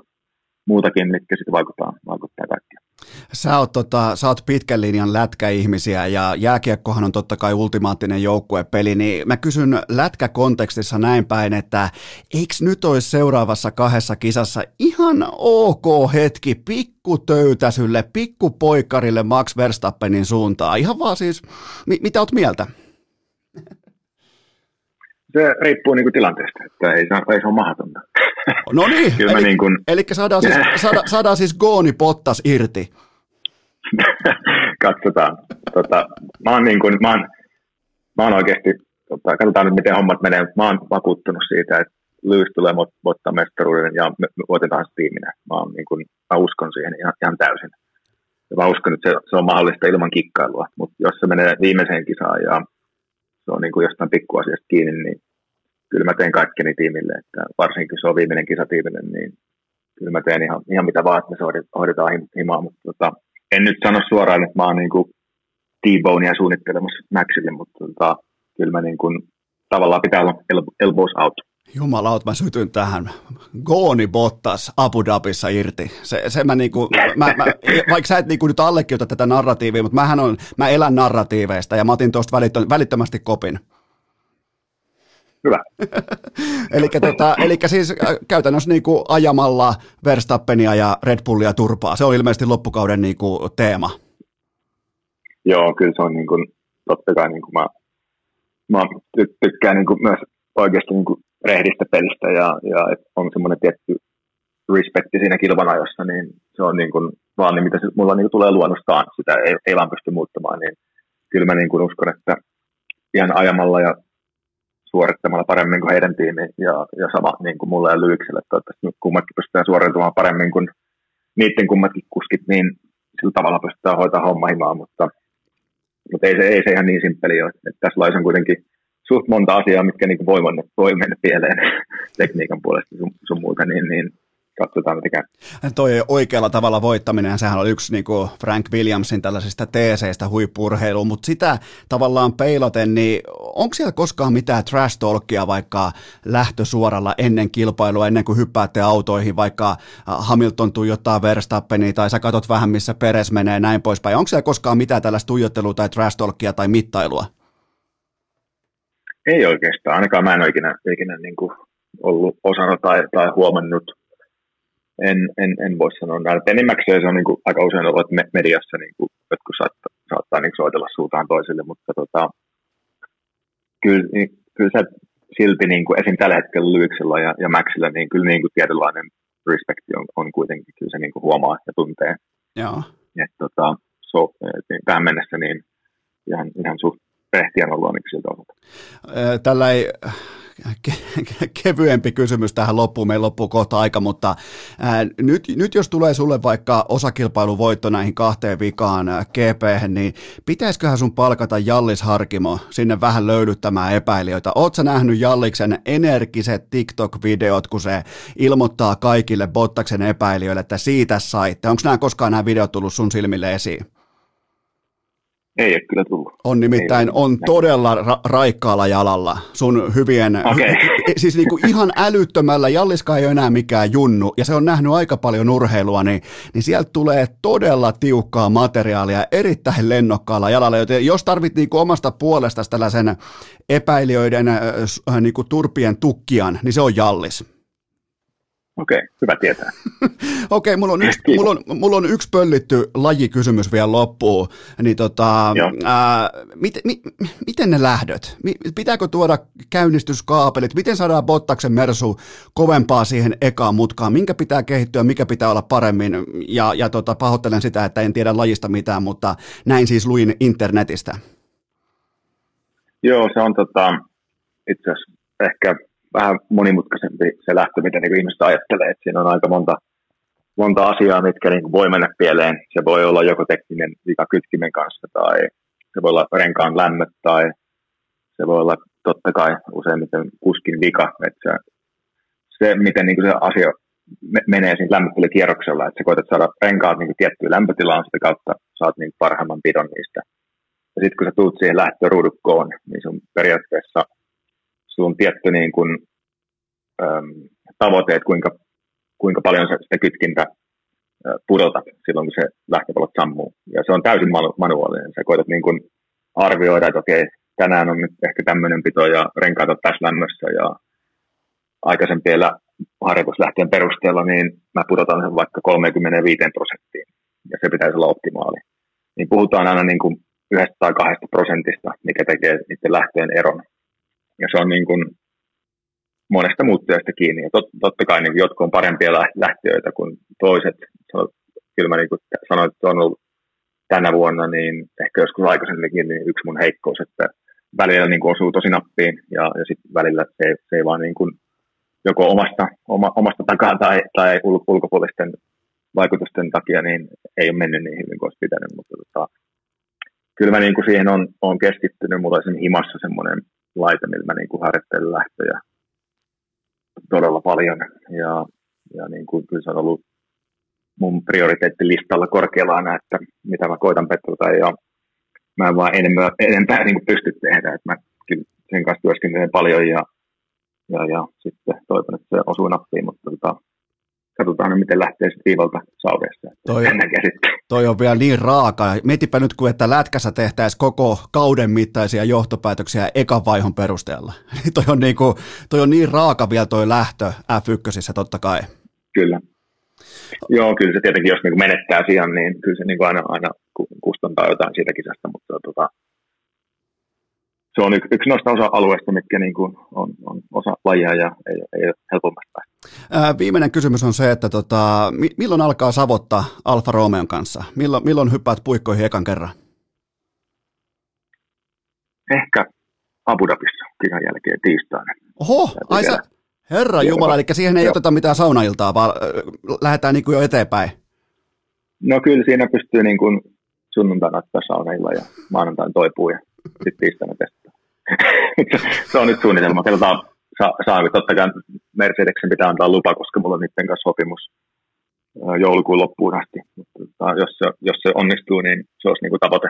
muutakin, mitkä sitten vaikuttaa, vaikuttaa kaikkeen. Sä oot, tota, sä oot pitkän linjan lätkäihmisiä ja jääkiekkohan on totta kai ultimaattinen joukkuepeli, niin mä kysyn lätkäkontekstissa näin päin, että eikö nyt olisi seuraavassa kahdessa kisassa ihan ok hetki pikkutöytäsylle, pikkupoikarille Max Verstappenin suuntaan? Ihan vaan siis, mi- mitä oot mieltä? Se riippuu niin kuin tilanteesta, että ei, ei se ole mahdotonta. No niin, eli, niin kuin... eli saadaan, siis, saada, saadaan siis Gooni Pottas irti. Katsotaan. Tota, mä, oon niin kuin, mä, oon, mä oon oikeasti, tota, katsotaan nyt miten hommat menee, mä oon vakuuttunut siitä, että Lewis tulee voittaa mestaruuden ja me, me voitetaan se tiiminä. Mä, oon, niin kuin, mä uskon siihen ihan, ihan täysin. Ja mä uskon, että se, se on mahdollista ilman kikkailua, mutta jos se menee viimeiseen kisaan ja se on niin kuin jostain pikkuasiasta kiinni, niin kyllä mä teen kaikkeni tiimille, että varsinkin se on viimeinen kisa tiimille, niin kyllä mä teen ihan, ihan mitä vaan, että me hoidetaan himaa, mutta tota, en nyt sano suoraan, että mä oon niin T-bonea suunnittelemassa Maxille, mutta tota, kyllä mä niin kuin, tavallaan pitää olla elbows out Jumalaut, mä sytyn tähän. Gooni Bottas Abu Dhabissa irti. Se, se mä niinku, mä, mä, vaikka sä et niinku nyt allekirjoita tätä narratiivia, mutta mähän on, mä elän narratiiveista ja mä otin tuosta välittömästi kopin. Hyvä. eli, tota, eli siis äh, käytännössä niinku ajamalla Verstappenia ja Red Bullia turpaa. Se on ilmeisesti loppukauden niinku teema. Joo, kyllä se on niin kuin, totta kai niin kuin mä, mä tykkään niin kuin myös oikeasti niin kuin rehdistä pelistä ja, ja on semmoinen tietty respekti siinä kilvan ajossa, niin se on niin kuin vaan niin, mitä se, mulla niin kuin tulee luonnostaan, sitä ei, ei vaan pysty muuttamaan, niin kyllä mä niin kuin uskon, että ihan ajamalla ja suorittamalla paremmin kuin heidän tiimi ja, ja sama niin kuin mulla ja Lykselle, toivottavasti kummatkin pystytään suoriutumaan paremmin kuin niiden kummatkin kuskit, niin sillä tavalla pystytään hoitaa homma himaa, mutta, mutta ei, se, ei se ihan niin simppeli ole. Että tässä laissa on kuitenkin suht monta asiaa, mitkä niin voi, mennä, voi mennä pieleen tekniikan puolesta sun, sun muuta, niin, niin katsotaan mitä käy. Toi oikealla tavalla voittaminen, sehän on yksi niin kuin Frank Williamsin tällaisista teeseistä huippurheiluun, mutta sitä tavallaan peilaten, niin onko siellä koskaan mitään trash talkia vaikka lähtösuoralla ennen kilpailua, ennen kuin hyppäätte autoihin, vaikka Hamilton tuijottaa Verstappenia tai sä katot vähän missä Peres menee näin poispäin. Onko siellä koskaan mitään tällaista tuijottelua tai trash talkia tai mittailua? Ei oikeastaan, ainakaan mä en ole ikinä, ikinä niin kuin ollut osana tai, tai huomannut. En, en, en voi sanoa näin. Enimmäkseen se on niin kuin, aika usein ollut mediassa, niin kuin, jotkut saattaa, saattaa niin soitella suutaan toiselle, mutta tota, kyllä, niin, kyllä se silti niin kuin, esim. tällä hetkellä Lyksellä ja, ja Maxilla, niin kyllä niin kuin tietynlainen respekti on, on kuitenkin, kyllä se niin kuin huomaa ja tuntee. Joo. Et, tota, so, et, niin, tähän mennessä niin ihan, ihan suht Pehtiän on siltä osalta. Tällä ei kevyempi kysymys tähän loppuun, meillä loppuu kohta aika, mutta ää, nyt, nyt jos tulee sulle vaikka osakilpailuvoitto näihin kahteen vikaan gp niin pitäisiköhän sun palkata Jallis Harkimo sinne vähän löydyttämään epäilijöitä? Oletko nähnyt Jalliksen energiset TikTok-videot, kun se ilmoittaa kaikille Bottaksen epäilijöille, että siitä saitte? Onko nämä koskaan nämä videot tullut sun silmille esiin? Ei ole kyllä tullut. On nimittäin, on todella ra- raikkaalla jalalla sun hyvien, okay. siis niinku ihan älyttömällä, Jalliska ei ole enää mikään junnu, ja se on nähnyt aika paljon urheilua, niin, niin sieltä tulee todella tiukkaa materiaalia erittäin lennokkaalla jalalla, joten jos tarvit niinku omasta puolesta tällaisen epäilijöiden äh, niinku turpien tukkian, niin se on Jallis. Okei, okay, hyvä tietää. Okei, okay, mulla, on yksi, mulla, on, mulla on yksi pöllitty lajikysymys vielä loppuun. Niin tota, ää, mit, mi, miten ne lähdöt? Pitääkö tuoda käynnistyskaapelit? Miten saadaan Bottaksen Mersu kovempaa siihen ekaan mutkaan? Minkä pitää kehittyä, mikä pitää olla paremmin? Ja, ja tota, pahoittelen sitä, että en tiedä lajista mitään, mutta näin siis luin internetistä. Joo, se on tota, itse asiassa ehkä vähän monimutkaisempi se lähtö, mitä niin ihmiset ajattelee. Että siinä on aika monta, monta asiaa, mitkä niin voi mennä pieleen. Se voi olla joko tekninen vika kytkimen kanssa tai se voi olla renkaan lämmöt tai se voi olla totta kai useimmiten kuskin vika. Että se, se miten niin se asia menee siinä lämmittelykierroksella, että sä koetat saada renkaat niin tiettyyn lämpötilaan, sitä kautta saat niin parhaimman pidon niistä. Ja sitten kun sä tuut siihen lähtöruudukkoon, niin sun periaatteessa sulla on tietty niin kuin, äm, tavoite, että kuinka, kuinka paljon sä sitä kytkintä pudotat silloin, kun se lähtöpalot sammuu. Ja se on täysin manuaalinen. Sä koetat niin kuin arvioida, että okei, tänään on nyt ehkä tämmöinen pito ja renkaat on tässä lämmössä ja aikaisempien harjoituslähtöjen perusteella, niin mä pudotan sen vaikka 35 prosenttiin ja se pitäisi olla optimaali. Niin puhutaan aina niin kuin yhdestä tai kahdesta prosentista, mikä tekee niiden lähtöjen eron ja se on niin kuin monesta muuttujasta kiinni. Ja tot, totta kai niin jotkut on parempia lähtiöitä kuin toiset. Kyllä mä niin kuin sanoin, että on ollut tänä vuonna, niin ehkä joskus aikaisemminkin niin yksi mun heikkous, että välillä niin kuin osuu tosi nappiin ja, ja sitten välillä se, se ei vaan niin kuin joko omasta, oma, omasta takaa tai, tai ulkopuolisten vaikutusten takia niin ei ole mennyt niin hyvin kuin olisi pitänyt, mutta tota, kyllä mä niin kuin siihen on, on keskittynyt, mulla on himassa semmoinen laite, millä mä niin kuin harjoittelen lähtöjä todella paljon. Ja, ja niin kuin, kyllä se on ollut mun prioriteettilistalla korkealla aina, että mitä mä koitan petrata ja mä en vaan enemmän, enempää niin kuin pysty tehdä. Että mä kyllä sen kanssa työskentelen paljon ja ja, ja sitten toivon, että se osuu nappiin, mutta tota, katsotaan nyt, miten lähtee sitten viivalta saudeessa. Toi, toi on vielä niin raaka. Mietipä nyt, kun että lätkässä tehtäisiin koko kauden mittaisia johtopäätöksiä ekan vaihon perusteella. toi, on niin kuin, toi on niin raaka vielä toi lähtö F1, totta kai. Kyllä. Joo, kyllä se tietenkin, jos niin menettää siihen, niin kyllä se niin aina, aina kustantaa jotain siitä kisasta, mutta tota, se on yksi, yksi noista osa-alueista, mitkä niin kuin on, on osa lajia ja ei, ei ole helpommasta. Ää, viimeinen kysymys on se, että tota, milloin alkaa savottaa Alfa Romeon kanssa? Milloin, milloin hyppäät puikkoihin ekan kerran? Ehkä Abu Dhabissa kisan jälkeen tiistaina. Oho, ai sä, herra Jumala, eli siihen ei Joo. oteta mitään saunailtaa, vaan lähdetään niin kuin jo eteenpäin. No kyllä siinä pystyy niin kuin sunnuntaina ottaa saunailla ja maanantain toipuu ja sitten tiistaina testaa. Se on nyt suunnitelma. Katsotaan, saa, saa totta kai Mercedeksen pitää antaa lupa, koska mulla on niiden kanssa sopimus joulukuun loppuun asti. Mutta tota, jos, se, jos se onnistuu, niin se olisi niin kuin tavoite.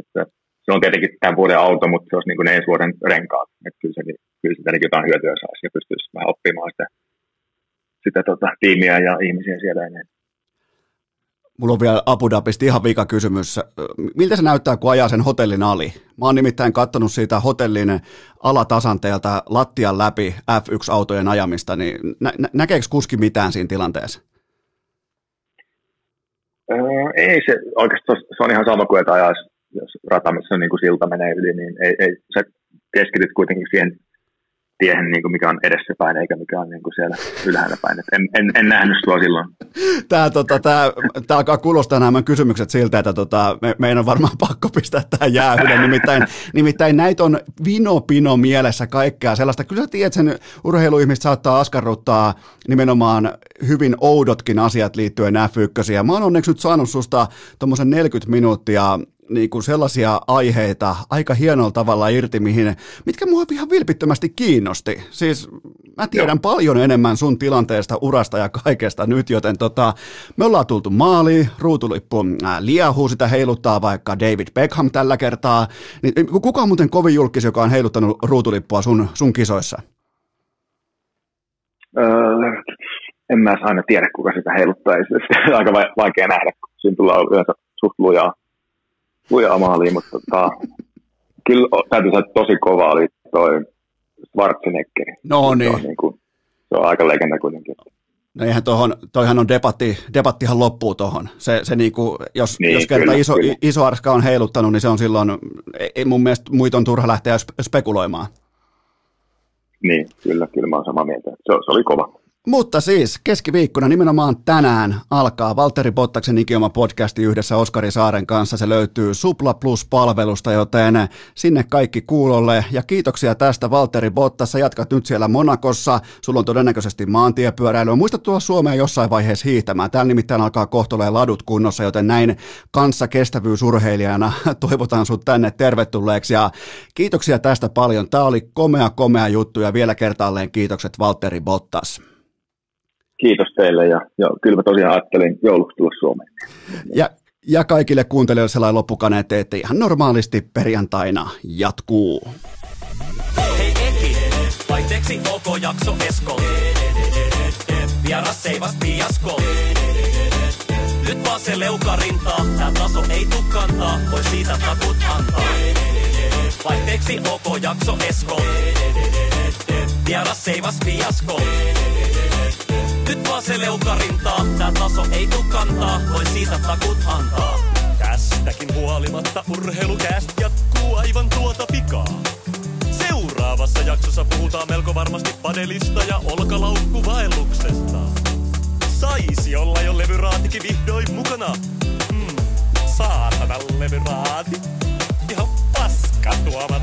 Että se on tietenkin tämän vuoden auto, mutta se olisi niin kuin ensi vuoden renkaat. Että kyllä, se, kyllä sitä niin jotain hyötyä saisi ja pystyisi vähän oppimaan sitä, sitä tota, tiimiä ja ihmisiä siellä ennen. Mulla on vielä Abu Dhabista ihan vika kysymys. Miltä se näyttää, kun ajaa sen hotellin ali? Mä oon nimittäin katsonut siitä hotellin alatasanteelta lattian läpi F1-autojen ajamista, niin nä- nä- näkeekö kuski mitään siinä tilanteessa? Ei se oikeastaan, se on ihan sama kuin, että ajaisi, jos rata, missä niin kuin silta menee yli, niin ei, ei, sä keskityt kuitenkin siihen tiehen, niin kuin mikä on edessäpäin, eikä mikä on niin kuin siellä ylhäällä päin. Et en, en, en nähnyt sua silloin. Tämä, tota, tämä, tämä alkaa kuulostaa nämä kysymykset siltä, että tota, me, meidän on varmaan pakko pistää tähän jäähylle. Nimittäin, nimittäin näitä on vino-pino mielessä kaikkea sellaista. Kyllä sä tiedät, sen urheiluihmistä saattaa askarruttaa nimenomaan hyvin oudotkin asiat liittyen F1. Mä oon onneksi nyt saanut susta tuommoisen 40 minuuttia niin kuin sellaisia aiheita aika hienolla tavalla irti, mihin, mitkä mua ihan vilpittömästi kiinnosti. Siis mä tiedän Joo. paljon enemmän sun tilanteesta, urasta ja kaikesta nyt, joten tota, me ollaan tultu maaliin, ruutulippu äh, liahuu, sitä heiluttaa vaikka David Beckham tällä kertaa. Niin, kuka on muuten kovin julkis, joka on heiluttanut ruutulippua sun, sun kisoissa? Öö, en mä aina tiedä, kuka sitä heiluttaa. Se on aika vaikea nähdä, kun siinä tullaan yleensä suht lujaa lujaa maaliin, mutta tota, kyllä täytyy sanoa, että tosi kova oli toi Schwarzenegger. No niin. Se on, niin kuin, se on aika legenda kuitenkin. No eihän tohon, toihan on debatti, debattihan loppuu tuohon. Se, se niinku, jos, niin, jos kerta kyllä, iso, kyllä. iso arska on heiluttanut, niin se on silloin, ei mun mielestä muita on turha lähteä spekuloimaan. Niin, kyllä, kyllä mä oon samaa mieltä. Se, se oli kova. Mutta siis keskiviikkona nimenomaan tänään alkaa Valtteri Bottaksen ikioma podcasti yhdessä Oskari Saaren kanssa. Se löytyy Supla Plus-palvelusta, joten sinne kaikki kuulolle. Ja kiitoksia tästä Valtteri Bottas. Sä jatkat nyt siellä Monakossa. Sulla on todennäköisesti maantiepyöräilyä. Muista tulla Suomeen jossain vaiheessa hiihtämään. Täällä nimittäin alkaa kohtoleen ladut kunnossa, joten näin kanssa kestävyysurheilijana toivotan sut tänne tervetulleeksi. Ja kiitoksia tästä paljon. Tämä oli komea, komea juttu ja vielä kertaalleen kiitokset Valtteri Bottas kiitos teille ja, ja kyllä mä tosiaan ajattelin jouluksi tulla Suomeen. Ja, ja kaikille kuuntelijoille sellainen loppukaneet, että ihan normaalisti perjantaina jatkuu. Hei Eki, vaihteeksi OK jakso Esko. Vieras seivas piasko. Nyt vaan se leuka rintaa, tää taso ei tuu kantaa, voi siitä takut antaa. Vaihteeksi OK jakso Esko. Vieras seivas piasko. Nyt vaan se leukarintaa, tää taso ei tuu kantaa, voi siitä takut antaa. Tästäkin huolimatta urheilukääst jatkuu aivan tuota pikaa. Seuraavassa jaksossa puhutaan melko varmasti padelista ja olkalaukkuvaelluksesta. Saisi olla jo levyraatikin vihdoin mukana. Hmm, saatana levyraati. Ihan paska tuomat.